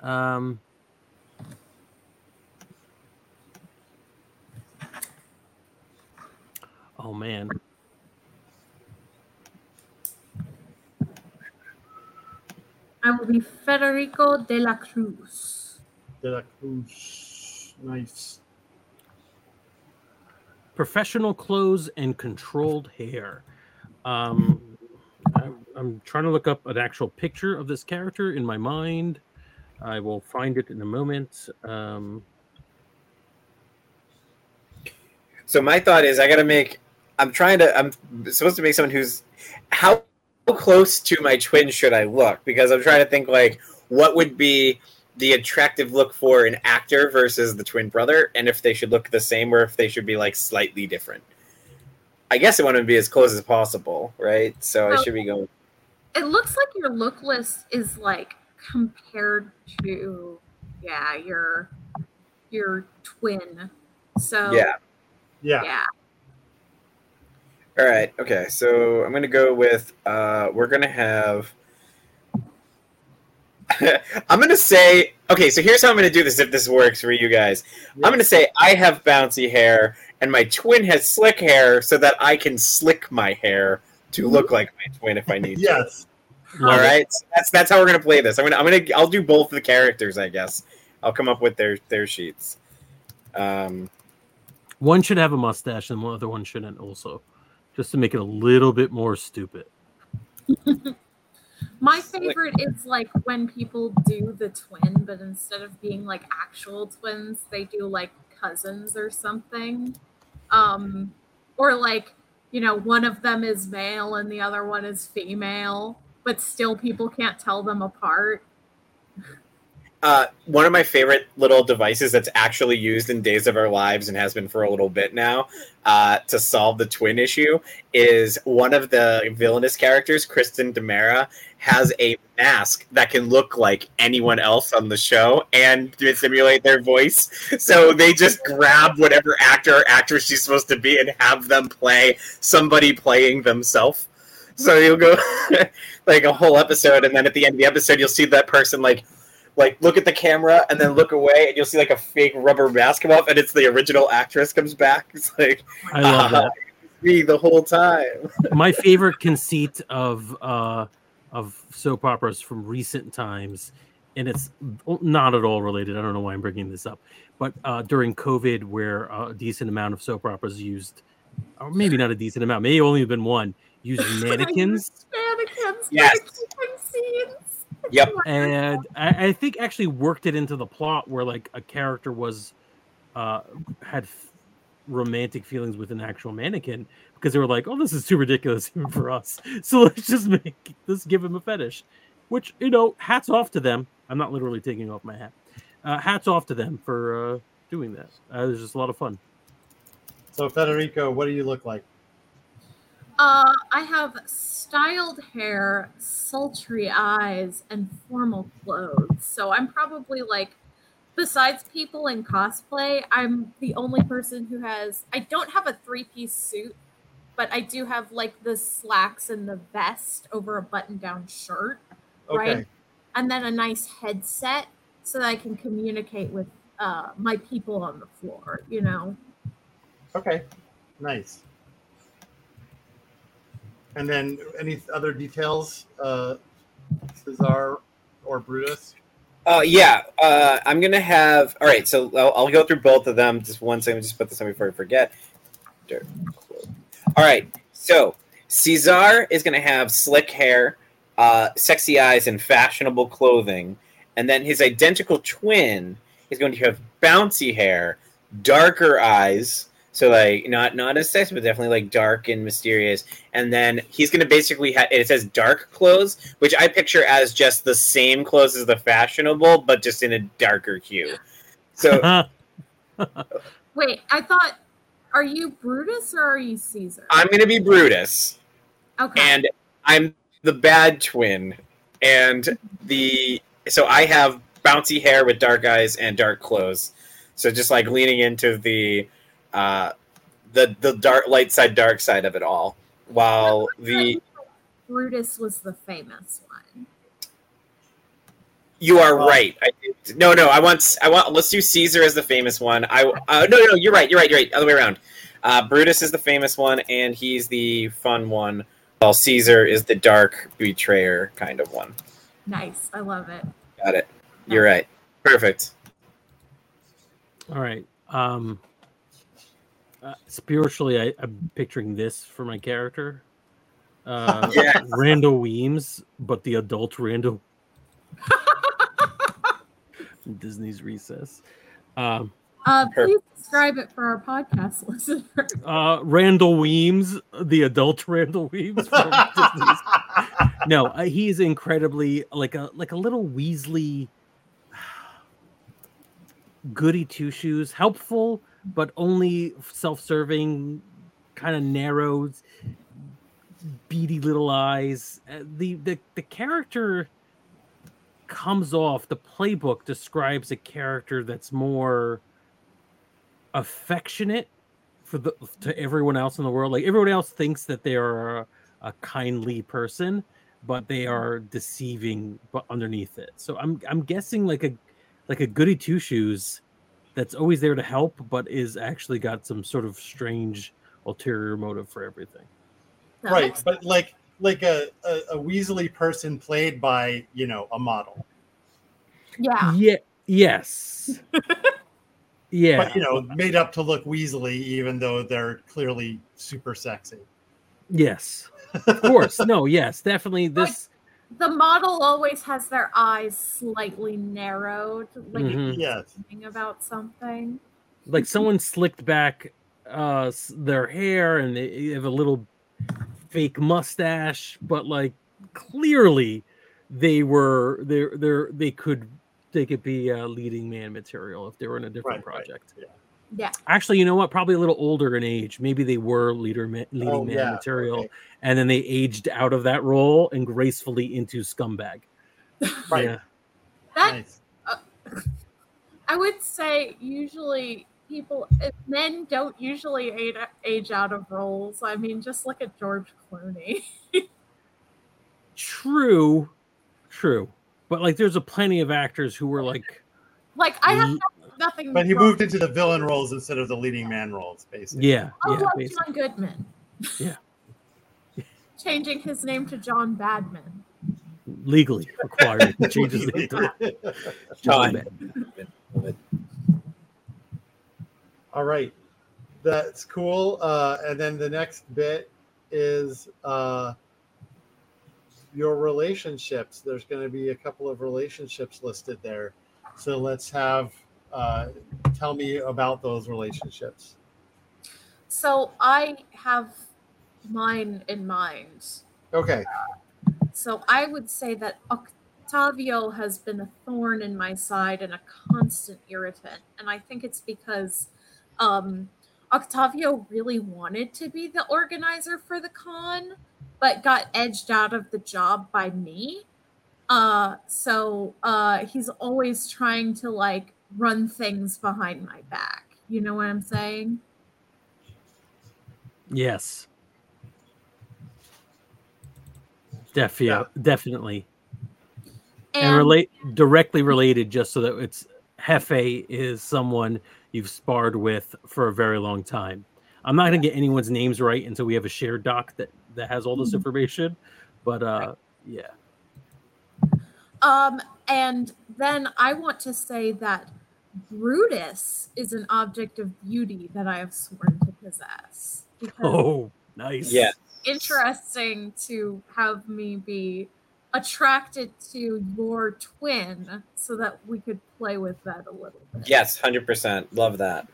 Um Oh man. I will be Federico de la Cruz. De la Cruz. Nice. professional clothes and controlled hair. Um, I, I'm trying to look up an actual picture of this character in my mind. I will find it in a moment. Um, So my thought is, I gotta make. I'm trying to. I'm supposed to make someone who's how close to my twin should I look? Because I'm trying to think like what would be the attractive look for an actor versus the twin brother, and if they should look the same or if they should be like slightly different. I guess I want to be as close as possible, right? So I should be going. It looks like your look list is like compared to yeah, your your twin. So Yeah. Yeah. yeah. All right. Okay. So I'm gonna go with. Uh, we're gonna have. I'm gonna say. Okay. So here's how I'm gonna do this. If this works for you guys, I'm gonna say I have bouncy hair and my twin has slick hair, so that I can slick my hair to look like my twin if I need to. Yes. All right. So that's that's how we're gonna play this. I'm gonna I'm gonna I'll do both the characters. I guess I'll come up with their their sheets. Um. one should have a mustache and the other one shouldn't, also, just to make it a little bit more stupid. My favorite is like when people do the twin, but instead of being like actual twins, they do like cousins or something. Um, or like, you know, one of them is male and the other one is female, but still people can't tell them apart. Uh, one of my favorite little devices that's actually used in Days of Our Lives and has been for a little bit now uh, to solve the twin issue is one of the villainous characters, Kristen DiMera, has a mask that can look like anyone else on the show and simulate their voice. So they just grab whatever actor or actress she's supposed to be and have them play somebody playing themselves. So you'll go like a whole episode, and then at the end of the episode, you'll see that person like like look at the camera and then look away and you'll see like a fake rubber mask come up and it's the original actress comes back it's like I love "Ah, that. me the whole time my favorite conceit of uh of soap operas from recent times and it's not at all related i don't know why i'm bringing this up but uh during covid where a decent amount of soap operas used or maybe not a decent amount maybe only been one used mannequins Mannequins Yes. the kissing scenes. Yep. and I, I think actually worked it into the plot where like a character was uh had f- romantic feelings with an actual mannequin because they were like, "Oh, this is too ridiculous even for us." So let's just make let's give him a fetish, which you know, hats off to them. I'm not literally taking off my hat. Uh, hats off to them for uh, doing that. Uh, it was just a lot of fun. So Federico, what do you look like? Uh, I have styled hair, sultry eyes, and formal clothes. So I'm probably like, besides people in cosplay, I'm the only person who has. I don't have a three piece suit, but I do have like the slacks and the vest over a button down shirt, Okay. right? And then a nice headset so that I can communicate with uh, my people on the floor, you know? Okay. Nice. And then any other details, uh, Cesar or Brutus? Uh, yeah, uh, I'm gonna have. All right, so I'll, I'll go through both of them. Just one second, just put this on before I forget. All right, so Caesar is gonna have slick hair, uh, sexy eyes, and fashionable clothing, and then his identical twin is going to have bouncy hair, darker eyes. So like not not as sexy, but definitely like dark and mysterious. And then he's gonna basically have it says dark clothes, which I picture as just the same clothes as the fashionable, but just in a darker hue. So Wait, I thought, are you Brutus or are you Caesar? I'm gonna be Brutus, okay. and I'm the bad twin, and the so I have bouncy hair with dark eyes and dark clothes. So just like leaning into the uh, the the dark light side, dark side of it all, while the Brutus was the famous one. You are Well- right. I, no, no. I want. I want. Let's do Caesar as the famous one. I uh, no, no. You're right. You're right. You're right. Other way around. Uh, Brutus is the famous one, and he's the fun one. While Caesar is the dark betrayer kind of one. Nice. I love it. Got it. You're right. Perfect. All right. Um, uh, spiritually, I, I'm picturing this for my character. Uh, Yes. Randall Weems, but the adult Randall Disney's Recess. Um, Uh, please describe it for our podcast listeners. uh, Randall Weems, the adult Randall Weems. No, uh, he's incredibly like a like a little Weasley, goody two shoes, helpful but only self-serving, kind of narrow, beady little eyes. Uh, the the the character comes off. The playbook describes a character that's more affectionate for the to everyone else in the world. Like everyone else thinks that they are a, a kindly person, but they are deceiving but underneath it. So I'm I'm guessing like a like a goody two shoes that's always there to help, but is actually got some sort of strange ulterior motive for everything. Right, but like like a, a, a Weasley person played by you know a model, yeah. Yeah. Yes. yeah. but you know made up to look Weasley, even though they're clearly super sexy. Yes. Of course. no. Yes. Definitely. This. The model always has their eyes slightly narrowed, like Mhm. Yes, thinking about something. like someone slicked back uh their hair and they have a little fake mustache but like clearly they were they're they're they could they could be uh, leading man material if they were in a different Right, right, project Yeah. actually you know what probably a little older in age maybe they were leader ma- leading Oh, man yeah, material okay. and then they aged out of that role and gracefully into scumbag right. yeah That Nice. I would say usually people uh, men don't usually age, age out of roles. I mean, just look at George Clooney. true true but like there's a plenty of actors who were like like I have l- nothing. But he wrong- moved into the villain roles instead of the leading man roles, basically. yeah Oh, yeah like basically. John Goodman. Yeah. Changing his name to John Badman. legally required to change his name to John Fine. Madden. All right, that's cool. Uh, and then the next bit is uh, your relationships. There's going to be a couple of relationships listed there. So let's have uh, tell me about those relationships. So I have mine in mind. Okay. So I would say that Octavio has been a thorn in my side and a constant irritant. And I think it's because um, Octavio really wanted to be the organizer for the con, but got edged out of the job by me. Uh, so uh, he's always trying to like run things behind my back. You know what I'm saying? Yes. Defi- Yeah. Definitely. And, And, relate directly related, just so that it's Jefe is someone you've sparred with for a very long time. I'm not going to get anyone's names right until we have a shared doc that, that has all this Mhm. information. But uh, yeah. Um, and then I want to say that Brutus is an object of beauty that I have sworn to possess. Oh, nice. Yeah. interesting to have me be attracted to your twin so that we could play with that a little bit. Yes, hundred percent. Love that.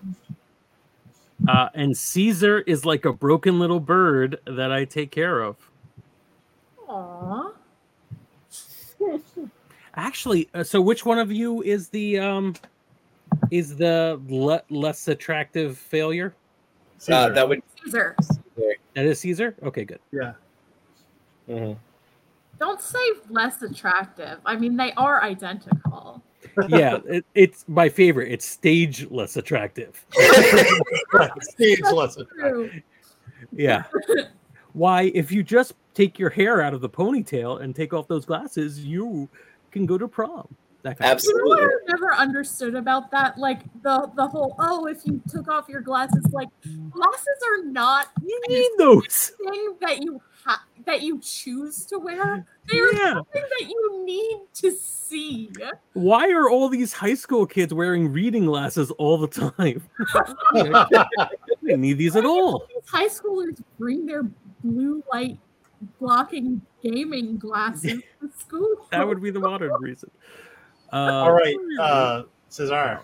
Uh, and Caesar is like a broken little bird that I take care of. Aww. Actually, uh, so which one of you is the um is the le- less attractive failure? Uh, that would. Caesar, That is Caesar. Okay, good. yeah. mhm. don't say less attractive. I mean, they are identical. Yeah, it, it's my favorite. It's stage less attractive. Stage lesson. True. Yeah. Why, if you just take your hair out of the ponytail and take off those glasses, you can go to prom. That kind of thing. You know what I've never understood about that? Like the the whole oh, if you took off your glasses, like glasses are not You need those. thing that you ha- that you choose to wear. They're Yeah. something that you need to see. Why are all these high school kids wearing reading glasses all the time? they need these at all. These high schoolers bring their blue light blocking gaming glasses to school. That would be the modern reason. Uh, All right, uh, Cesar.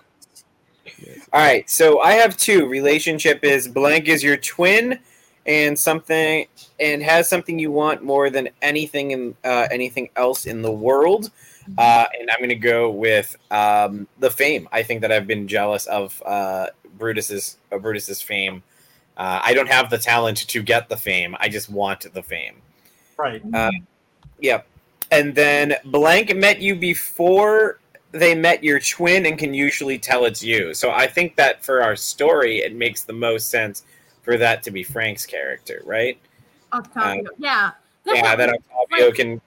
All right, so I have two. Relationship is blank is your twin, and something and has something you want more than anything in uh, anything else in the world. Uh, and I'm going to go with um, the fame. I think that I've been jealous of uh, Brutus's uh, Brutus's fame. Uh, I don't have the talent to get the fame. I just want the fame. Right. Uh, Yep. And then blank met you before they met your twin and can usually tell it's you. So I think that for our story, it makes the most sense for that to be Frank's character, right? Octavio. yeah. Yeah, that definitely. Octavio Like- can.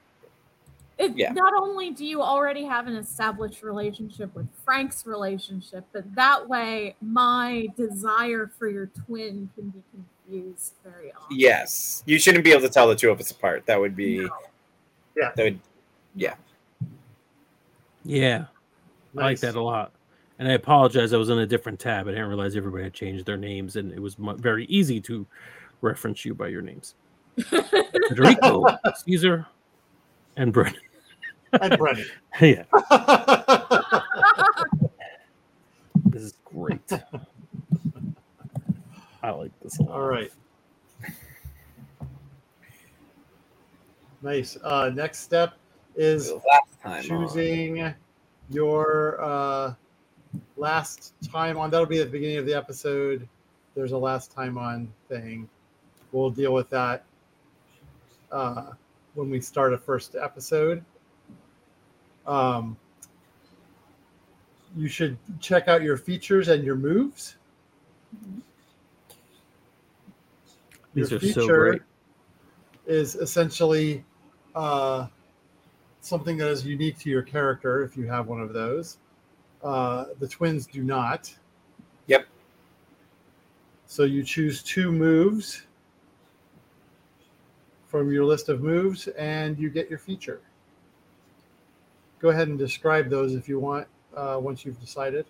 It, yeah. Not only do you already have an established relationship with Frank's relationship, but that way my desire for your twin can be confused very often. Yes, you shouldn't be able to tell the two of us apart. That would be. No. That would. Yeah, I like that a lot. And I apologize, I was on a different tab. I didn't realize everybody had changed their names, and it was very easy to reference you by your names Federico, Caesar, and Brennan. And Brennan. yeah, this is great. I like this a lot. All right. Nice. Uh, next step is Last time. on. choosing your uh, last time on. That'll be at the beginning of the episode. There's a last time on thing. We'll deal with that uh, when we start a first episode. Um, you should check out your features and your moves. These Your are so great. Is essentially uh, something that is unique to your character if you have one of those. Uh, the twins do not. Yep. So you choose two moves from your list of moves and you get your feature. Go ahead and describe those if you want uh, once you've decided.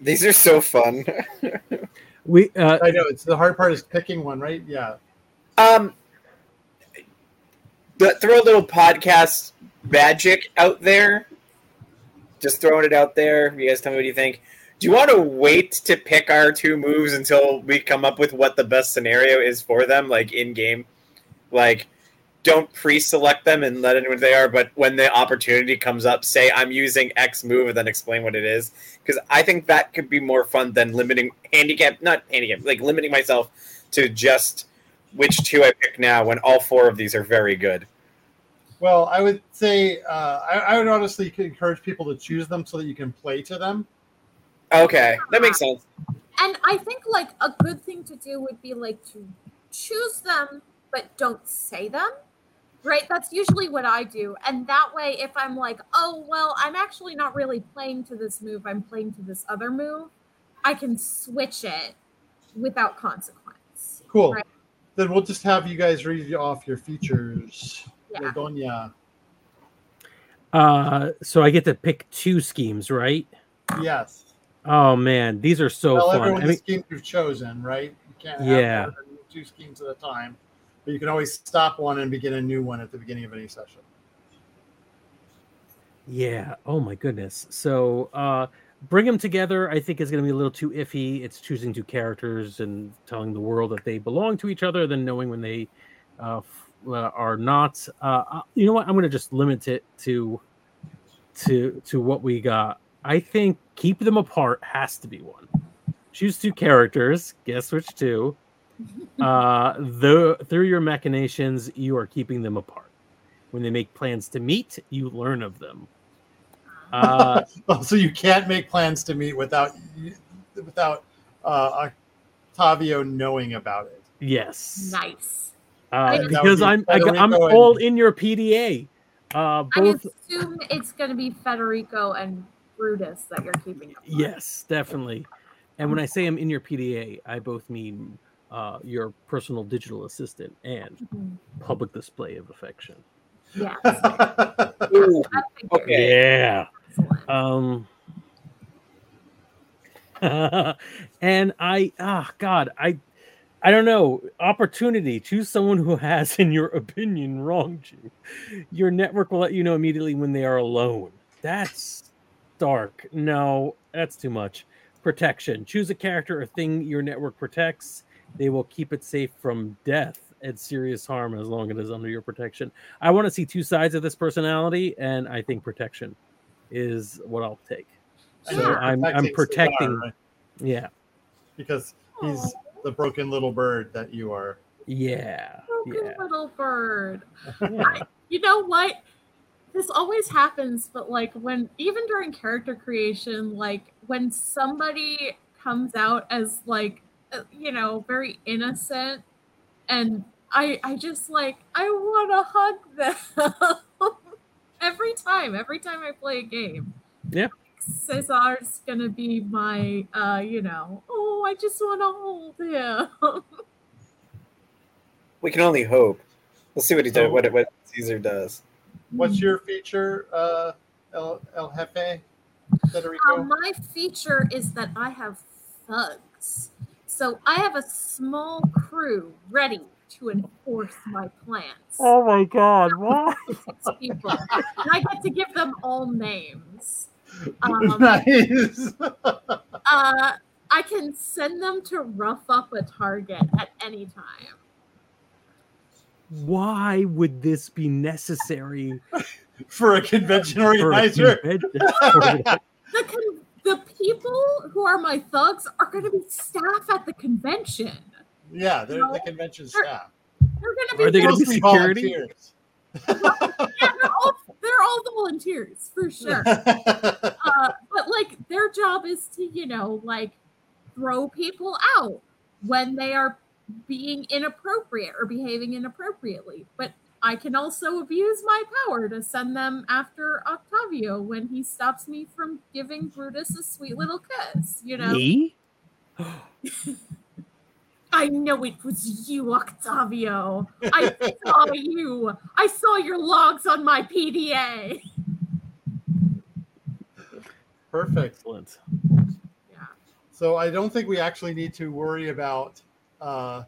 These are so fun. We uh, I know it's the hard part is picking one, right? Yeah. Um, throw a little podcast magic out there. Just throwing it out there. You guys tell me what you think. Do you want to wait to pick our two moves until we come up with what the best scenario is for them, like in game? Like, don't pre-select them and let anyone they are, but when the opportunity comes up, say I'm using X move and then explain what it is. Because I think that could be more fun than limiting handicap, not handicap, like limiting myself to just which two I pick now when all four of these are very good. Well, I would say uh, I, I would honestly encourage people to choose them so that you can play to them. Okay, that makes sense. And I think like a good thing to do would be like to choose them, but don't say them. Right? That's usually what I do. And that way, if I'm like, oh, well, I'm actually not really playing to this move, I'm playing to this other move, I can switch it without consequence. Cool. Right. Then we'll just have you guys read off your features. Yeah. Doña. Uh, so I get to pick two schemes, right? Yes. Oh man, these are so Tell fun. everyone I the mean, scheme you've chosen, right? You can't have Yeah. two schemes at a time. But you can always stop one and begin a new one at the beginning of any session. yeah. Oh my goodness. So uh, bring them together. I think is going to be a little too iffy. It's choosing two characters and telling the world that they belong to each other, then knowing when they uh, f- uh, are not. Uh, uh, you know what? I'm going to just limit it to to to what we got. I think keep them apart has to be one. Choose two characters. Guess which two? Uh, the through your machinations, you are keeping them apart. When they make plans to meet, you learn of them. Uh, Oh, so you can't make plans to meet without without uh, Octavio knowing about it. yes, Nice. uh, That would because be I'm I, am Federico all in your PDA. Uh, I assume it's going to be Federico and Brutus that you're keeping up. with. yes, definitely. And when I say I'm in your PDA, I both mean uh, your personal digital assistant and Mhm. public display of affection. Yes. Ooh, I figured. okay. Yeah. Excellent. Um and I ah God, I I don't know. Opportunity. Choose someone who has, in your opinion, wronged you. Your network will let you know immediately when they are alone. That's dark. No, that's too much. Protection. Choose a character or thing your network protects. They will keep it safe from death and serious harm as long as it is under your protection. I want to see two sides of this personality, and I think protection is what I'll take. So Yeah. I'm I'm Protecting protecting. Right? Yeah, because he's Aw, the broken little bird that you are. yeah, broken yeah. little bird. yeah. You know what? This always happens, but like when even during character creation, like when somebody comes out as like uh, you know very innocent, and I I just like I want to hug them every time. Every time I play a game. Yeah. Cesar's gonna be my, uh, you know, oh, I just want to hold him. We can only hope. We'll see what he does. What what Caesar does. What's your feature, uh, El, El Jefe, Federico? Uh, my feature is that I have thugs. So I have a small crew ready to enforce my plans. Oh my God! What? People. And I get to give them all names. Um, nice. uh, I can send them to rough up a target at any time. Why would this be necessary For a convention for a organizer. convention? The, con- the people who are my thugs are going to be staff at the convention. Yeah, they're the convention staff. They're going to be Are they gonna be security? volunteers. yeah, they're all they're all volunteers for sure. Uh, but like their job is to you know like throw people out when they are being inappropriate or behaving inappropriately. But I can also abuse my power to send them after Octavio when he stops me from giving Brutus a sweet little kiss. You know, Me? I know it was you, Octavio. I saw you. I saw your logs on my PDA. Perfect. Excellent. Yeah. So I don't think we actually need to worry about uh,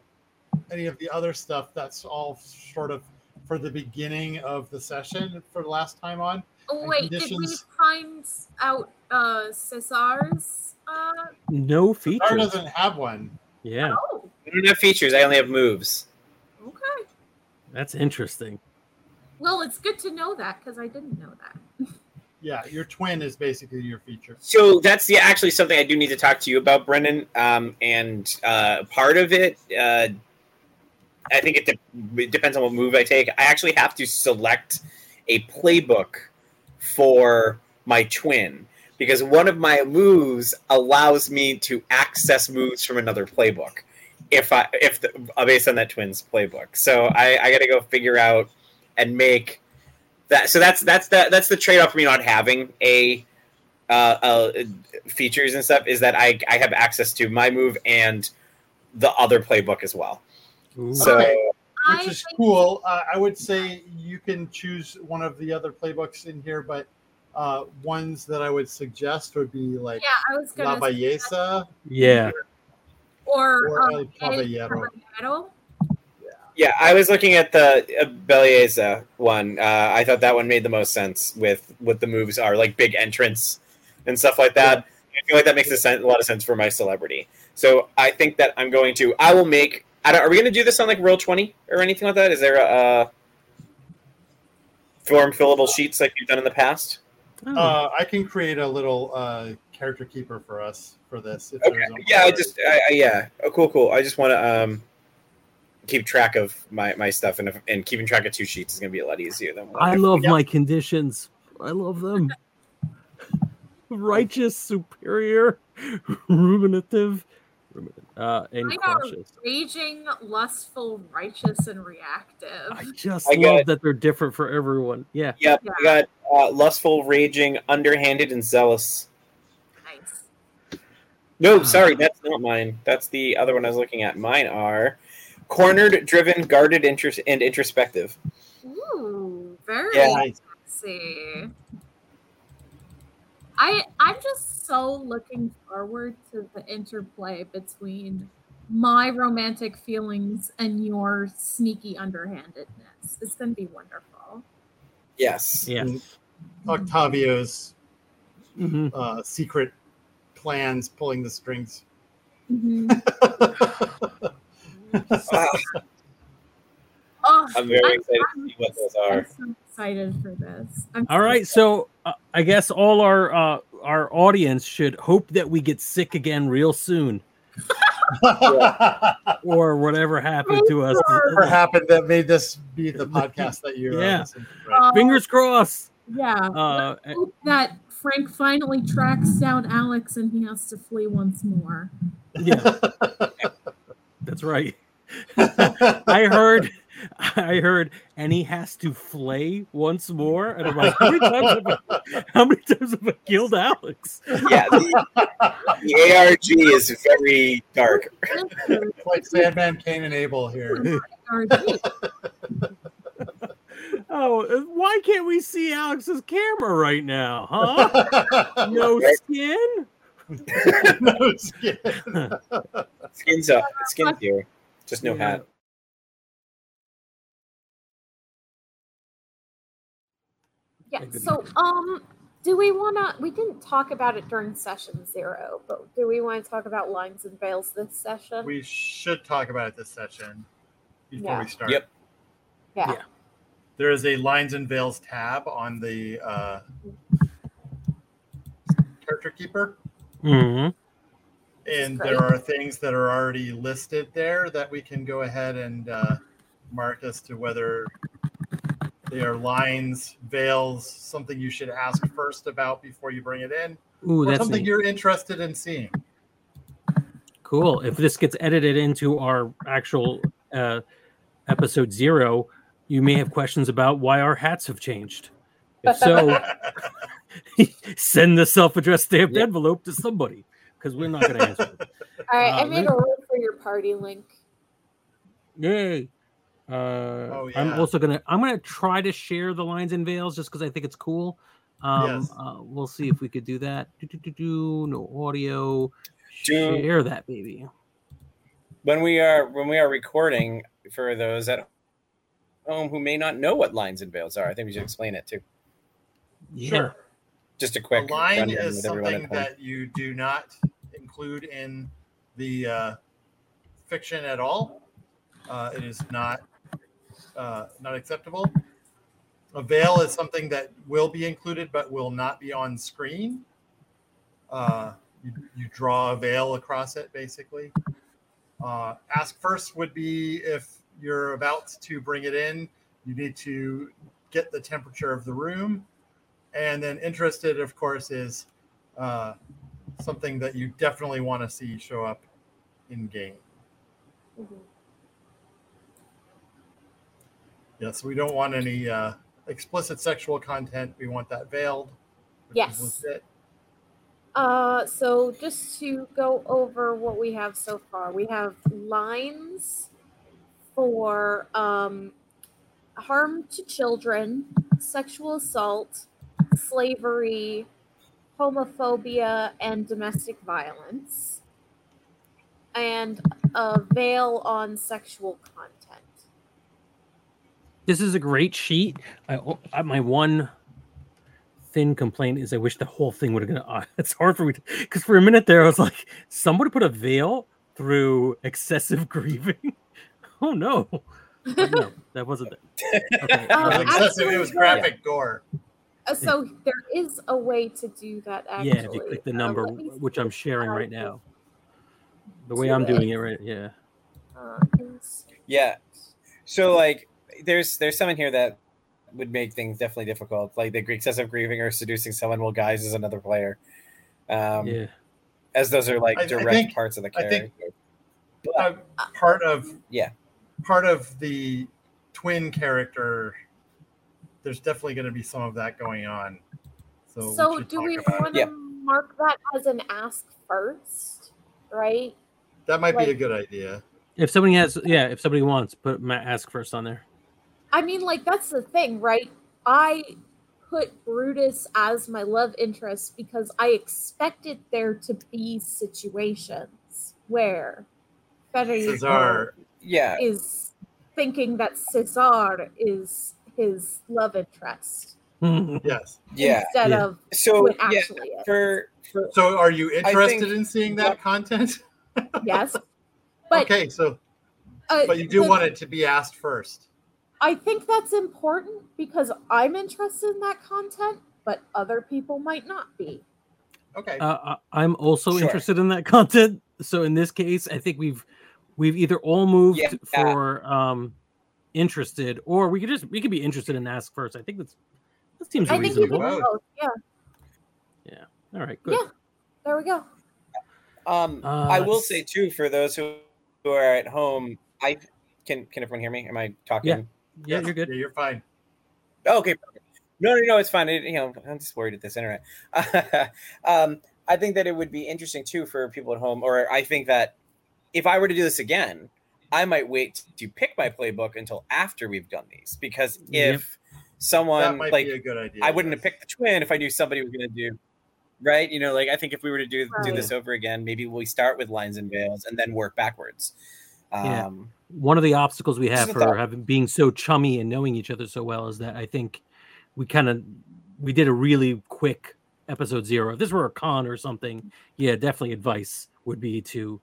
any of the other stuff that's all sort of for the beginning of the session for the last time on. Oh And wait, did we find out uh Cesar's uh No Star features. doesn't have one. Yeah, oh I don't have features. I only have moves. okay. that's interesting. Well it's good to know that because I didn't know that. Yeah, your twin is basically your feature. So that's the actually something I do need to talk to you about, Brennan. Um, and uh, part of it, uh, I think it, de- it depends on what move I take. I actually have to select a playbook for my twin because one of my moves allows me to access moves from another playbook if I if the, uh, based on that twin's playbook. So I, I got to go figure out and make that. So that's that's the that's the trade off for me not having a uh, uh, features and stuff is that I I have access to my move and the other playbook as well. Ooh. So Okay. Which is cool. Uh, I would say you can choose one of the other playbooks in here, but uh, ones that I would suggest would be like Yeah, I was La gonna Belleza yeah, or, or um, El Caballero. Caballero. yeah, I was looking at the uh, Belleza one. Uh, I thought that one made the most sense with what the moves are, like big entrance and stuff like that. I feel like that makes a, sen- a lot of sense for my celebrity. So I think that I'm going to. I will make. I don't, are we going to do this on like roll twenty or anything like that? Is there a uh, form fillable sheets like you've done in the past? Oh, Uh, I can create a little uh, character keeper for us for this. If Okay. Yeah, I just I, I, yeah. Oh, cool, cool. I just want to um keep track of my my stuff, and if, and keeping track of two sheets is going to be a lot easier than one. I love Yep. my conditions. I love them. Righteous, superior, ruminative, ruminative uh, and Mine cautious. Raging, lustful, righteous, and reactive. I just I love got- that they're different for everyone. Yeah. Yep, Yeah. I got uh, lustful, raging, underhanded, and zealous. Nice. No, Ah. sorry, that's not mine. That's the other one I was looking at. Mine are cornered, driven, guarded, interest, and introspective. Ooh, very Yeah. Nice. sexy. I I'm just so looking forward to the interplay between my romantic feelings and your sneaky underhandedness. It's gonna be wonderful. Yes. Yeah. Octavio's Mhm. uh, secret plans pulling the strings. Mhm. Ah, Oh, I'm very I'm- excited to see what those I'm are. so excited for this. I'm All so right, so uh, I guess all our uh, our audience should hope that we get sick again real soon, or whatever happened to us. Whatever happened that made this be the podcast that you're Yeah. uh, listening to, right? Uh, Fingers crossed. Yeah. Uh, hope that Frank finally tracks down Alex and he has to flee once more. yeah, that's right. I heard, I heard, and he has to flay once more. And I'm like, how many times have I, how many times have I killed Alex? Yeah, the, the ARG is very dark. It's like Sandman, Cain, and Abel here. Oh, why can't we see Alex's camera right now? Huh? No skin. no skin. Skin's up. Skin's here. Just no Yeah. hat. Yeah. So, um, do we want to? We didn't talk about it during session zero, but do we want to talk about lines and veils this session? We should talk about it this session before Yeah. we start. Yep. yeah. yeah. There is a lines and veils tab on the uh, character keeper, Mm-hmm. and there are things that are already listed there that we can go ahead and uh, mark as to whether they are lines, veils, something you should ask first about before you bring it in, Ooh, or that's something neat. you're interested in seeing. cool. If this gets edited into our actual uh, episode zero, you may have questions about why our hats have changed. If so, send the self-addressed stamped Yeah. envelope to somebody because we're not going to answer. it. All right. I Uh, made Luke- a room for your party link. Yay! Uh, Oh, I'm also gonna I'm gonna try to share the lines and veils just because I think it's cool. Um, Yes. uh, we'll see if we could do that. Do, do, do, do, no audio. Do- Share that baby. When we are when we are recording for those at home who may not know what lines and veils are, I think we should explain it too. Yeah. Sure. Just a A quick line is with everyone at something that you do not include in the uh, fiction at all. Uh, it is not uh, not acceptable. A veil is something that will be included but will not be on screen. Uh, you, you draw a veil across it, basically. Uh, ask first would be if you're about to bring it in, you need to get the temperature of the room. And then interested, of course, is uh, something that you definitely want to see show up in game. Yes, we don't want any uh, explicit sexual content. We want that veiled. Yes. Uh, so just to go over what we have so far, we have lines for um, harm to children, sexual assault, slavery, homophobia, and domestic violence, and a veil on sexual content. This is a great sheet. I, I my one thin complaint is I wish the whole thing would have gone. Uh, it's hard for me because for a minute there I was like, somebody put a veil through excessive grieving. oh no, But no, that wasn't it. Okay, Um, It was uh, excessive. It was actually, graphic gore. Uh, so there is a way to do that. Actually, yeah, if you click the Uh, number, let which I'm sharing right now, the way I'm doing it right, yeah. Uh, Yeah. So like there's there's some in here that would make things definitely difficult. Like the Greek excessive grieving or seducing someone while guys is another player. Um yeah. as those are like I- I direct think- parts of the I character. think- Uh, part of Yeah. Part of the twin character. There's definitely going to be some of that going on. So, So, should do we want to Yeah. mark that as an ask first, right? That might be a good idea. If somebody has, yeah, if somebody wants, put ma- ask first on there. I mean, like that's the thing, right? I put Brutus as my love interest because I expected there to be situations where Federico Cesar, Yeah. is thinking that Cesar is his love interest yes. Yeah. instead Yeah. of So who yeah, actually is. for for So, are you interested think- in seeing that content? yes, but okay, so uh, but you do the- want it to be asked first. I think that's important because I'm interested in that content, but other people might not be. Okay. Uh, I- I'm also Sure. interested in that content. So in this case, I think we've we've either all moved Yeah. for um interested, or we could just we could be interested and ask first. I think that's that seems I think you reasonable. can do both. Yeah, All right, good. Yeah. there we go. um Uh, I will say too for those who, who are at home, I can can everyone hear me? Am I talking? Yeah. Yeah, you're good. Yeah, you're fine. Oh, okay. No, no, no, it's fine. It, you know, I'm just worried at this internet. um, I think that it would be interesting too for people at home, or I think that if I were to do this again, I might wait to pick my playbook until after we've done these because Yep. if someone that might like be a good idea. I wouldn't have picked the twin if I knew somebody was going to do right. You know, like I think if we were to do do this over again, maybe we start with lines and veils and then work backwards. Yeah. Um, One of the obstacles we have for thought. having being so chummy and knowing each other so well is that I think we kind of we did a really quick episode zero. If this were a con or something, yeah, definitely advice would be to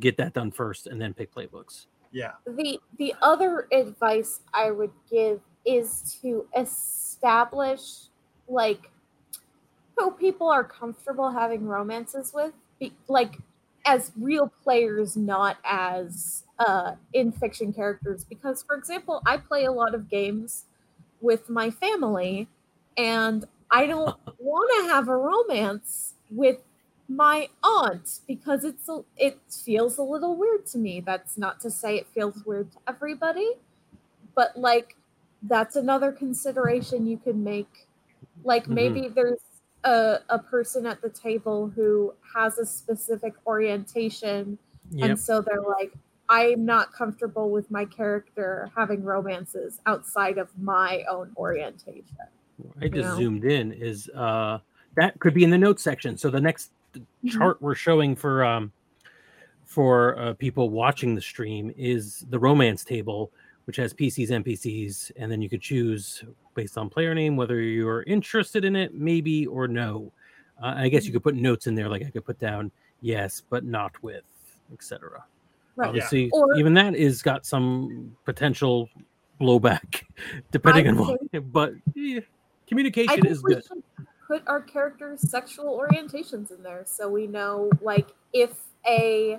get that done first and then pick playbooks. Yeah. The the other advice I would give is to establish like who people are comfortable having romances with, be, like as real players, not as uh, in fiction characters. Because, for example, I play a lot of games with my family, and I don't want to have a romance with my aunt because it's a, it feels a little weird to me. That's not to say it feels weird to everybody, but like that's another consideration you can make. Like Mhm. maybe there's a, a person at the table who has a specific orientation Yep. and so they're like i'm not comfortable with my character having romances outside of my own orientation I just Yeah. zoomed in is uh that could be in the notes section. So the next chart we're showing for um for uh, people watching the stream is the romance table which has PCs, NPCs, and then you could choose based on player name whether you're interested in it, maybe or no. Uh, I guess you could put notes in there, like I could put down yes, but not with, etc. Right. Obviously, Or- even that is got some potential blowback, depending I on what. But yeah, communication is good. should put our characters' sexual orientations in there so we know like if a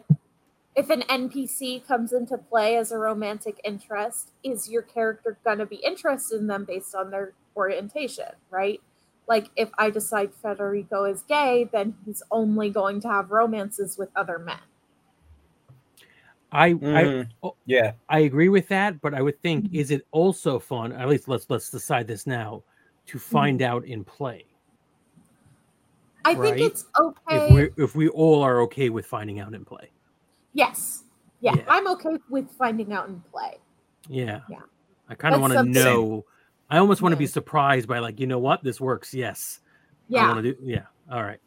if an NPC comes into play as a romantic interest, is your character gonna be interested in them based on their orientation, right? Like if I decide Federico is gay, then he's only going to have romances with other men. I, I Mhm. yeah. I agree with that, but I would think Mhm. is it also fun? At least let's let's decide this now to find out in play. I Right. think it's If okay. we if we all are okay with finding out in play. Yes. Yeah, Yeah. I'm okay with finding out in play. Yeah. Yeah. I kind of want to know. I almost want to be surprised by like, you know what? This works. Yes. Yeah. I want to do yeah. All right.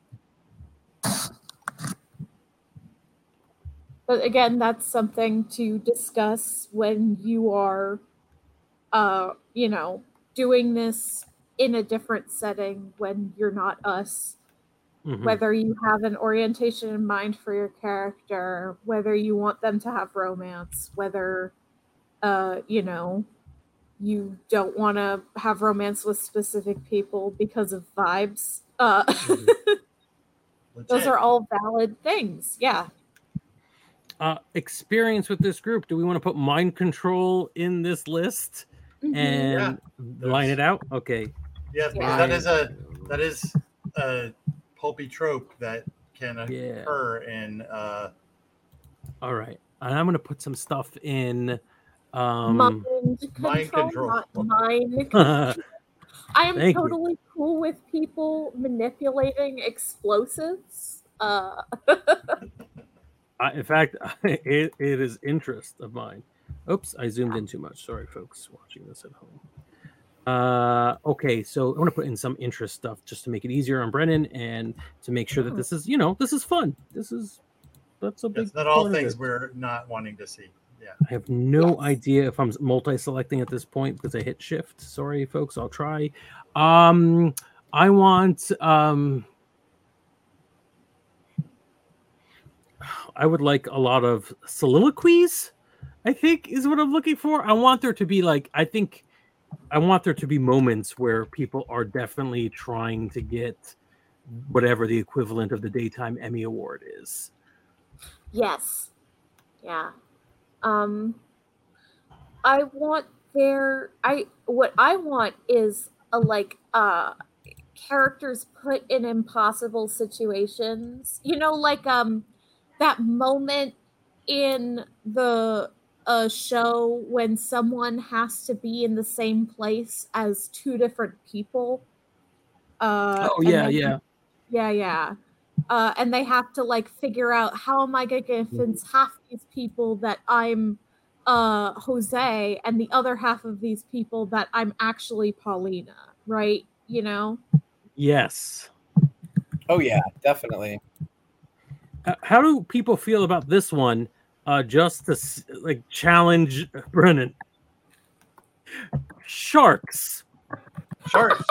But again, that's something to discuss when you are, uh, you know, doing this in a different setting when you're not us. Mhm. Whether you have an orientation in mind for your character, whether you want them to have romance, whether, uh, you know, you don't want to have romance with specific people because of vibes. Uh, those are all valid things. Yeah. Uh experience with this group. Do we want to put mind control in this list Mhm. and line it out? Okay. Yes, Yeah. that is a that is a pulpy trope that can Yeah. occur in uh, All right. And I'm gonna put some stuff in um mind control, mind control. not mind. I am Thank you. totally cool with people manipulating explosives. Uh, I, in fact, it, it is interest of mine. Oops, I zoomed in too much. Sorry, folks watching this at home. Uh, okay, so I want to put in some interest stuff just to make it easier on Brennan and to make sure that this is, you know, this is fun. This is that's a big. it's not all things we're not wanting to see. Yeah. I have no Yes. idea if I'm multi-selecting at this point because I hit shift. Sorry, folks. I'll try. Um, I want um, I would like a lot of soliloquies. I think is what I'm looking for. I want there to be like I think I want there to be moments where people are definitely trying to get whatever the equivalent of the daytime Emmy award is. yes, yeah. Um, I want there. I what I want is a like uh characters put in impossible situations. You know, like um that moment in the uh, show when someone has to be in the same place as two different people. Uh, oh and yeah, they yeah. yeah, yeah. Uh, and they have to like figure out how am I going to convince half these people that I'm uh, Jose and the other half of these people that I'm actually Paulina, right? You know? Yes. Oh yeah, definitely. Uh, how do people feel about this one? Uh, just to like challenge Brennan. Sharks. Sharks.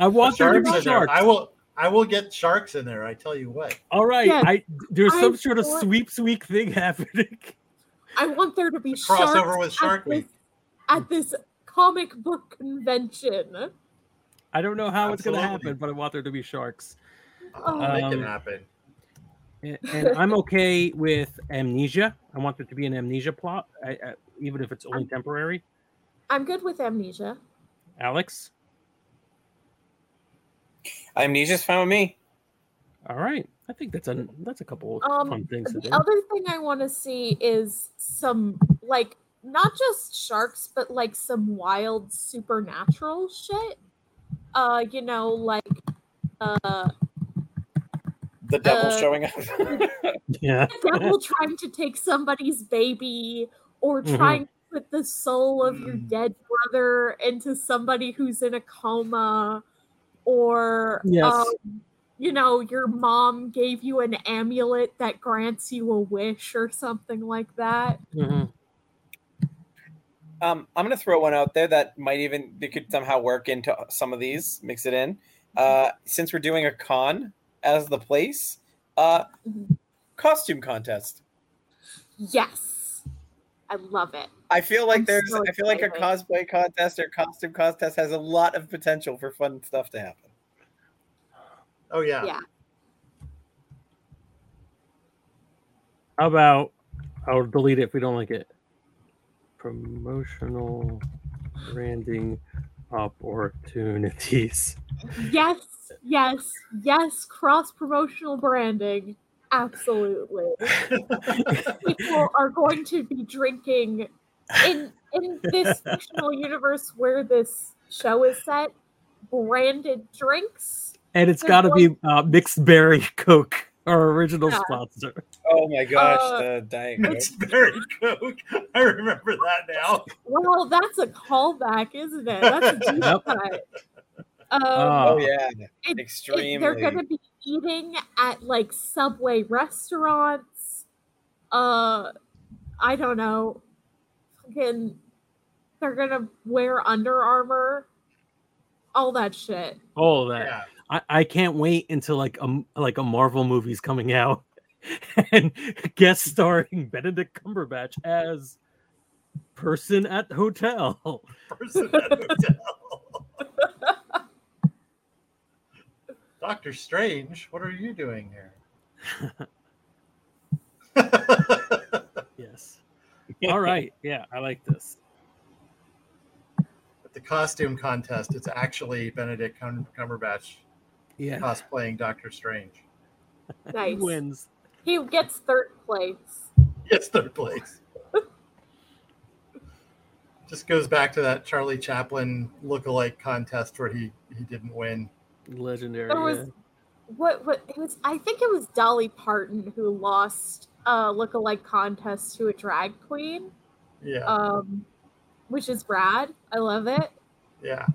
I want there to sharks be in there. sharks. I will. I will get sharks in there. I tell you what. All right. Yeah, I there's I some sort of want- sweeps week thing happening. I want there to be Crossover sharks with Shark at this, Week. at this comic book convention. I don't know how it's going to happen, but I want there to be sharks. Oh. Make it Um, happen. And, and I'm okay with amnesia. I want there to be an amnesia plot, I, I, even if it's only temporary. I'm good with amnesia. Alex. Amnesia's fine with me. All right. I think that's a that's a couple of Um, fun things The do. other thing I want to see is some like not just sharks, but like some wild supernatural shit. Uh, you know, like uh The devil Uh, showing up. Yeah. the devil trying to take somebody's baby or Mhm. trying to put the soul of your Mm. dead brother into somebody who's in a coma or Yes. um, you know your mom gave you an amulet that grants you a wish or something like that Mhm. Um, I'm gonna throw one out there that might even they could somehow work into some of these, mix it in. Uh, since we're doing a con as the place, uh, Mhm. costume contest. Yes. I love it. I feel like I'm there's, so I feel like a cosplay contest or costume contest has a lot of potential for fun stuff to happen. Oh yeah. Yeah. How about I'll delete it if we don't like it. Promotional branding opportunities. Yes, yes, yes. Cross promotional branding. Absolutely. People are going to be drinking in in this fictional universe where this show is set. Branded drinks. And it's They're got to be uh, mixed berry Coke, our original Yeah. sponsor. Oh my gosh, Uh, the Diet Coke. It's very Coke. I remember that now. Well, that's a callback, isn't it? That's a deep Yep. cut. Um, Oh. Yeah, it- it- extremely. they're going to be eating at like Subway restaurants. Uh, I don't know. Fucking, they're gonna wear Under Armour. All that shit. All that. Yeah. I, I can't wait until like a like a Marvel movie's coming out and guest starring Benedict Cumberbatch as person at the hotel. Person at hotel. Doctor Strange, what are you doing here? Yes. All right. Yeah, I like this. At the costume contest, it's actually Benedict Cumberbatch Yeah. cosplaying Doctor Strange. Nice. Who wins? He gets third place. Yes, third place. Just goes back to that Charlie Chaplin look-alike contest where he he didn't win. Legendary. There was what what it was. I think it was Dolly Parton who lost a lookalike contest to a drag queen. Yeah, Um, which is rad. I love it. yeah.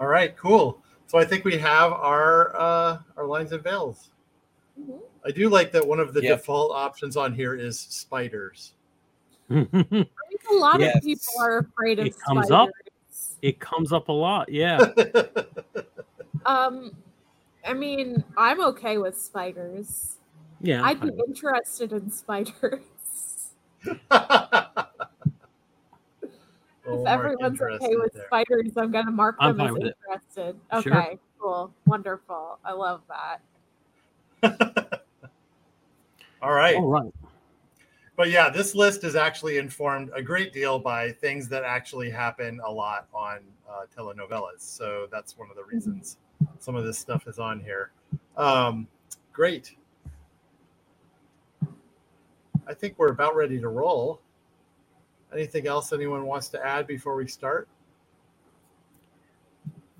All right, cool. So I think we have our uh, our lines and veils. Mhm. I do like that one of the Yep. default options on here is spiders. I think a lot Yes. of people are afraid of It comes up. it comes up a lot. Yeah. Um, I mean, I'm okay with spiders. Yeah. I'd be interested in spiders. If everyone's okay with there. spiders, I'm gonna mark I'm them as with it. interested. Sure. Okay, cool, wonderful. I love that. All right. All right. But yeah, this list is actually informed a great deal by things that actually happen a lot on uh, telenovelas. So that's one of the reasons some of this stuff is on here. Um, great. I think we're about ready to roll. Anything else anyone wants to add before we start?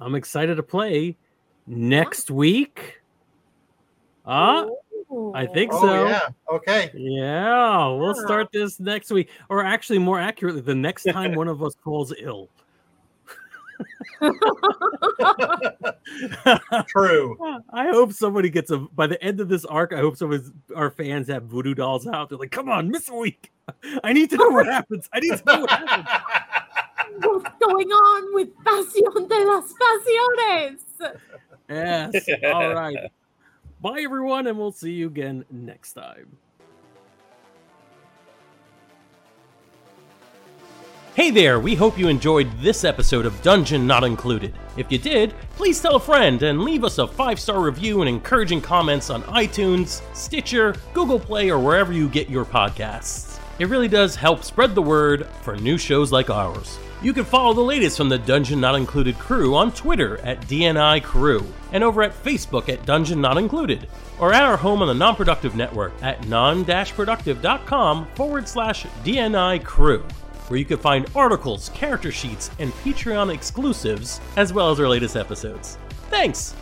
I'm excited to play next week. Uh, I think Oh, so. yeah. Okay. Yeah, we'll start this next week, or actually, more accurately, the next time one of us falls ill. True. I hope somebody gets a. By the end of this arc, I hope some of our fans have voodoo dolls out. They're like, "Come on, miss a week. I need to know what happens. I need to know what happens." What's going on with Pasión de las Pasiones? Yes. All right. Bye, everyone, and we'll see you again next time. Hey there, we hope you enjoyed this episode of Dungeon Not Included. If you did, please tell a friend and leave us a five star review and encouraging comments on iTunes, Stitcher, Google Play, or wherever you get your podcasts. It really does help spread the word for new shows like ours. You can follow the latest from the Dungeon Not Included crew on Twitter at DNI Crew and over at Facebook at Dungeon Not Included or at our home on the Non-Productive Network at non-productive.com forward slash DNI Crew where you can find articles, character sheets, and Patreon exclusives, as well as our latest episodes. Thanks!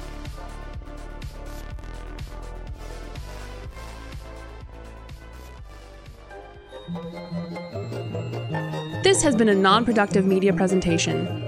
This has been a non productive media presentation.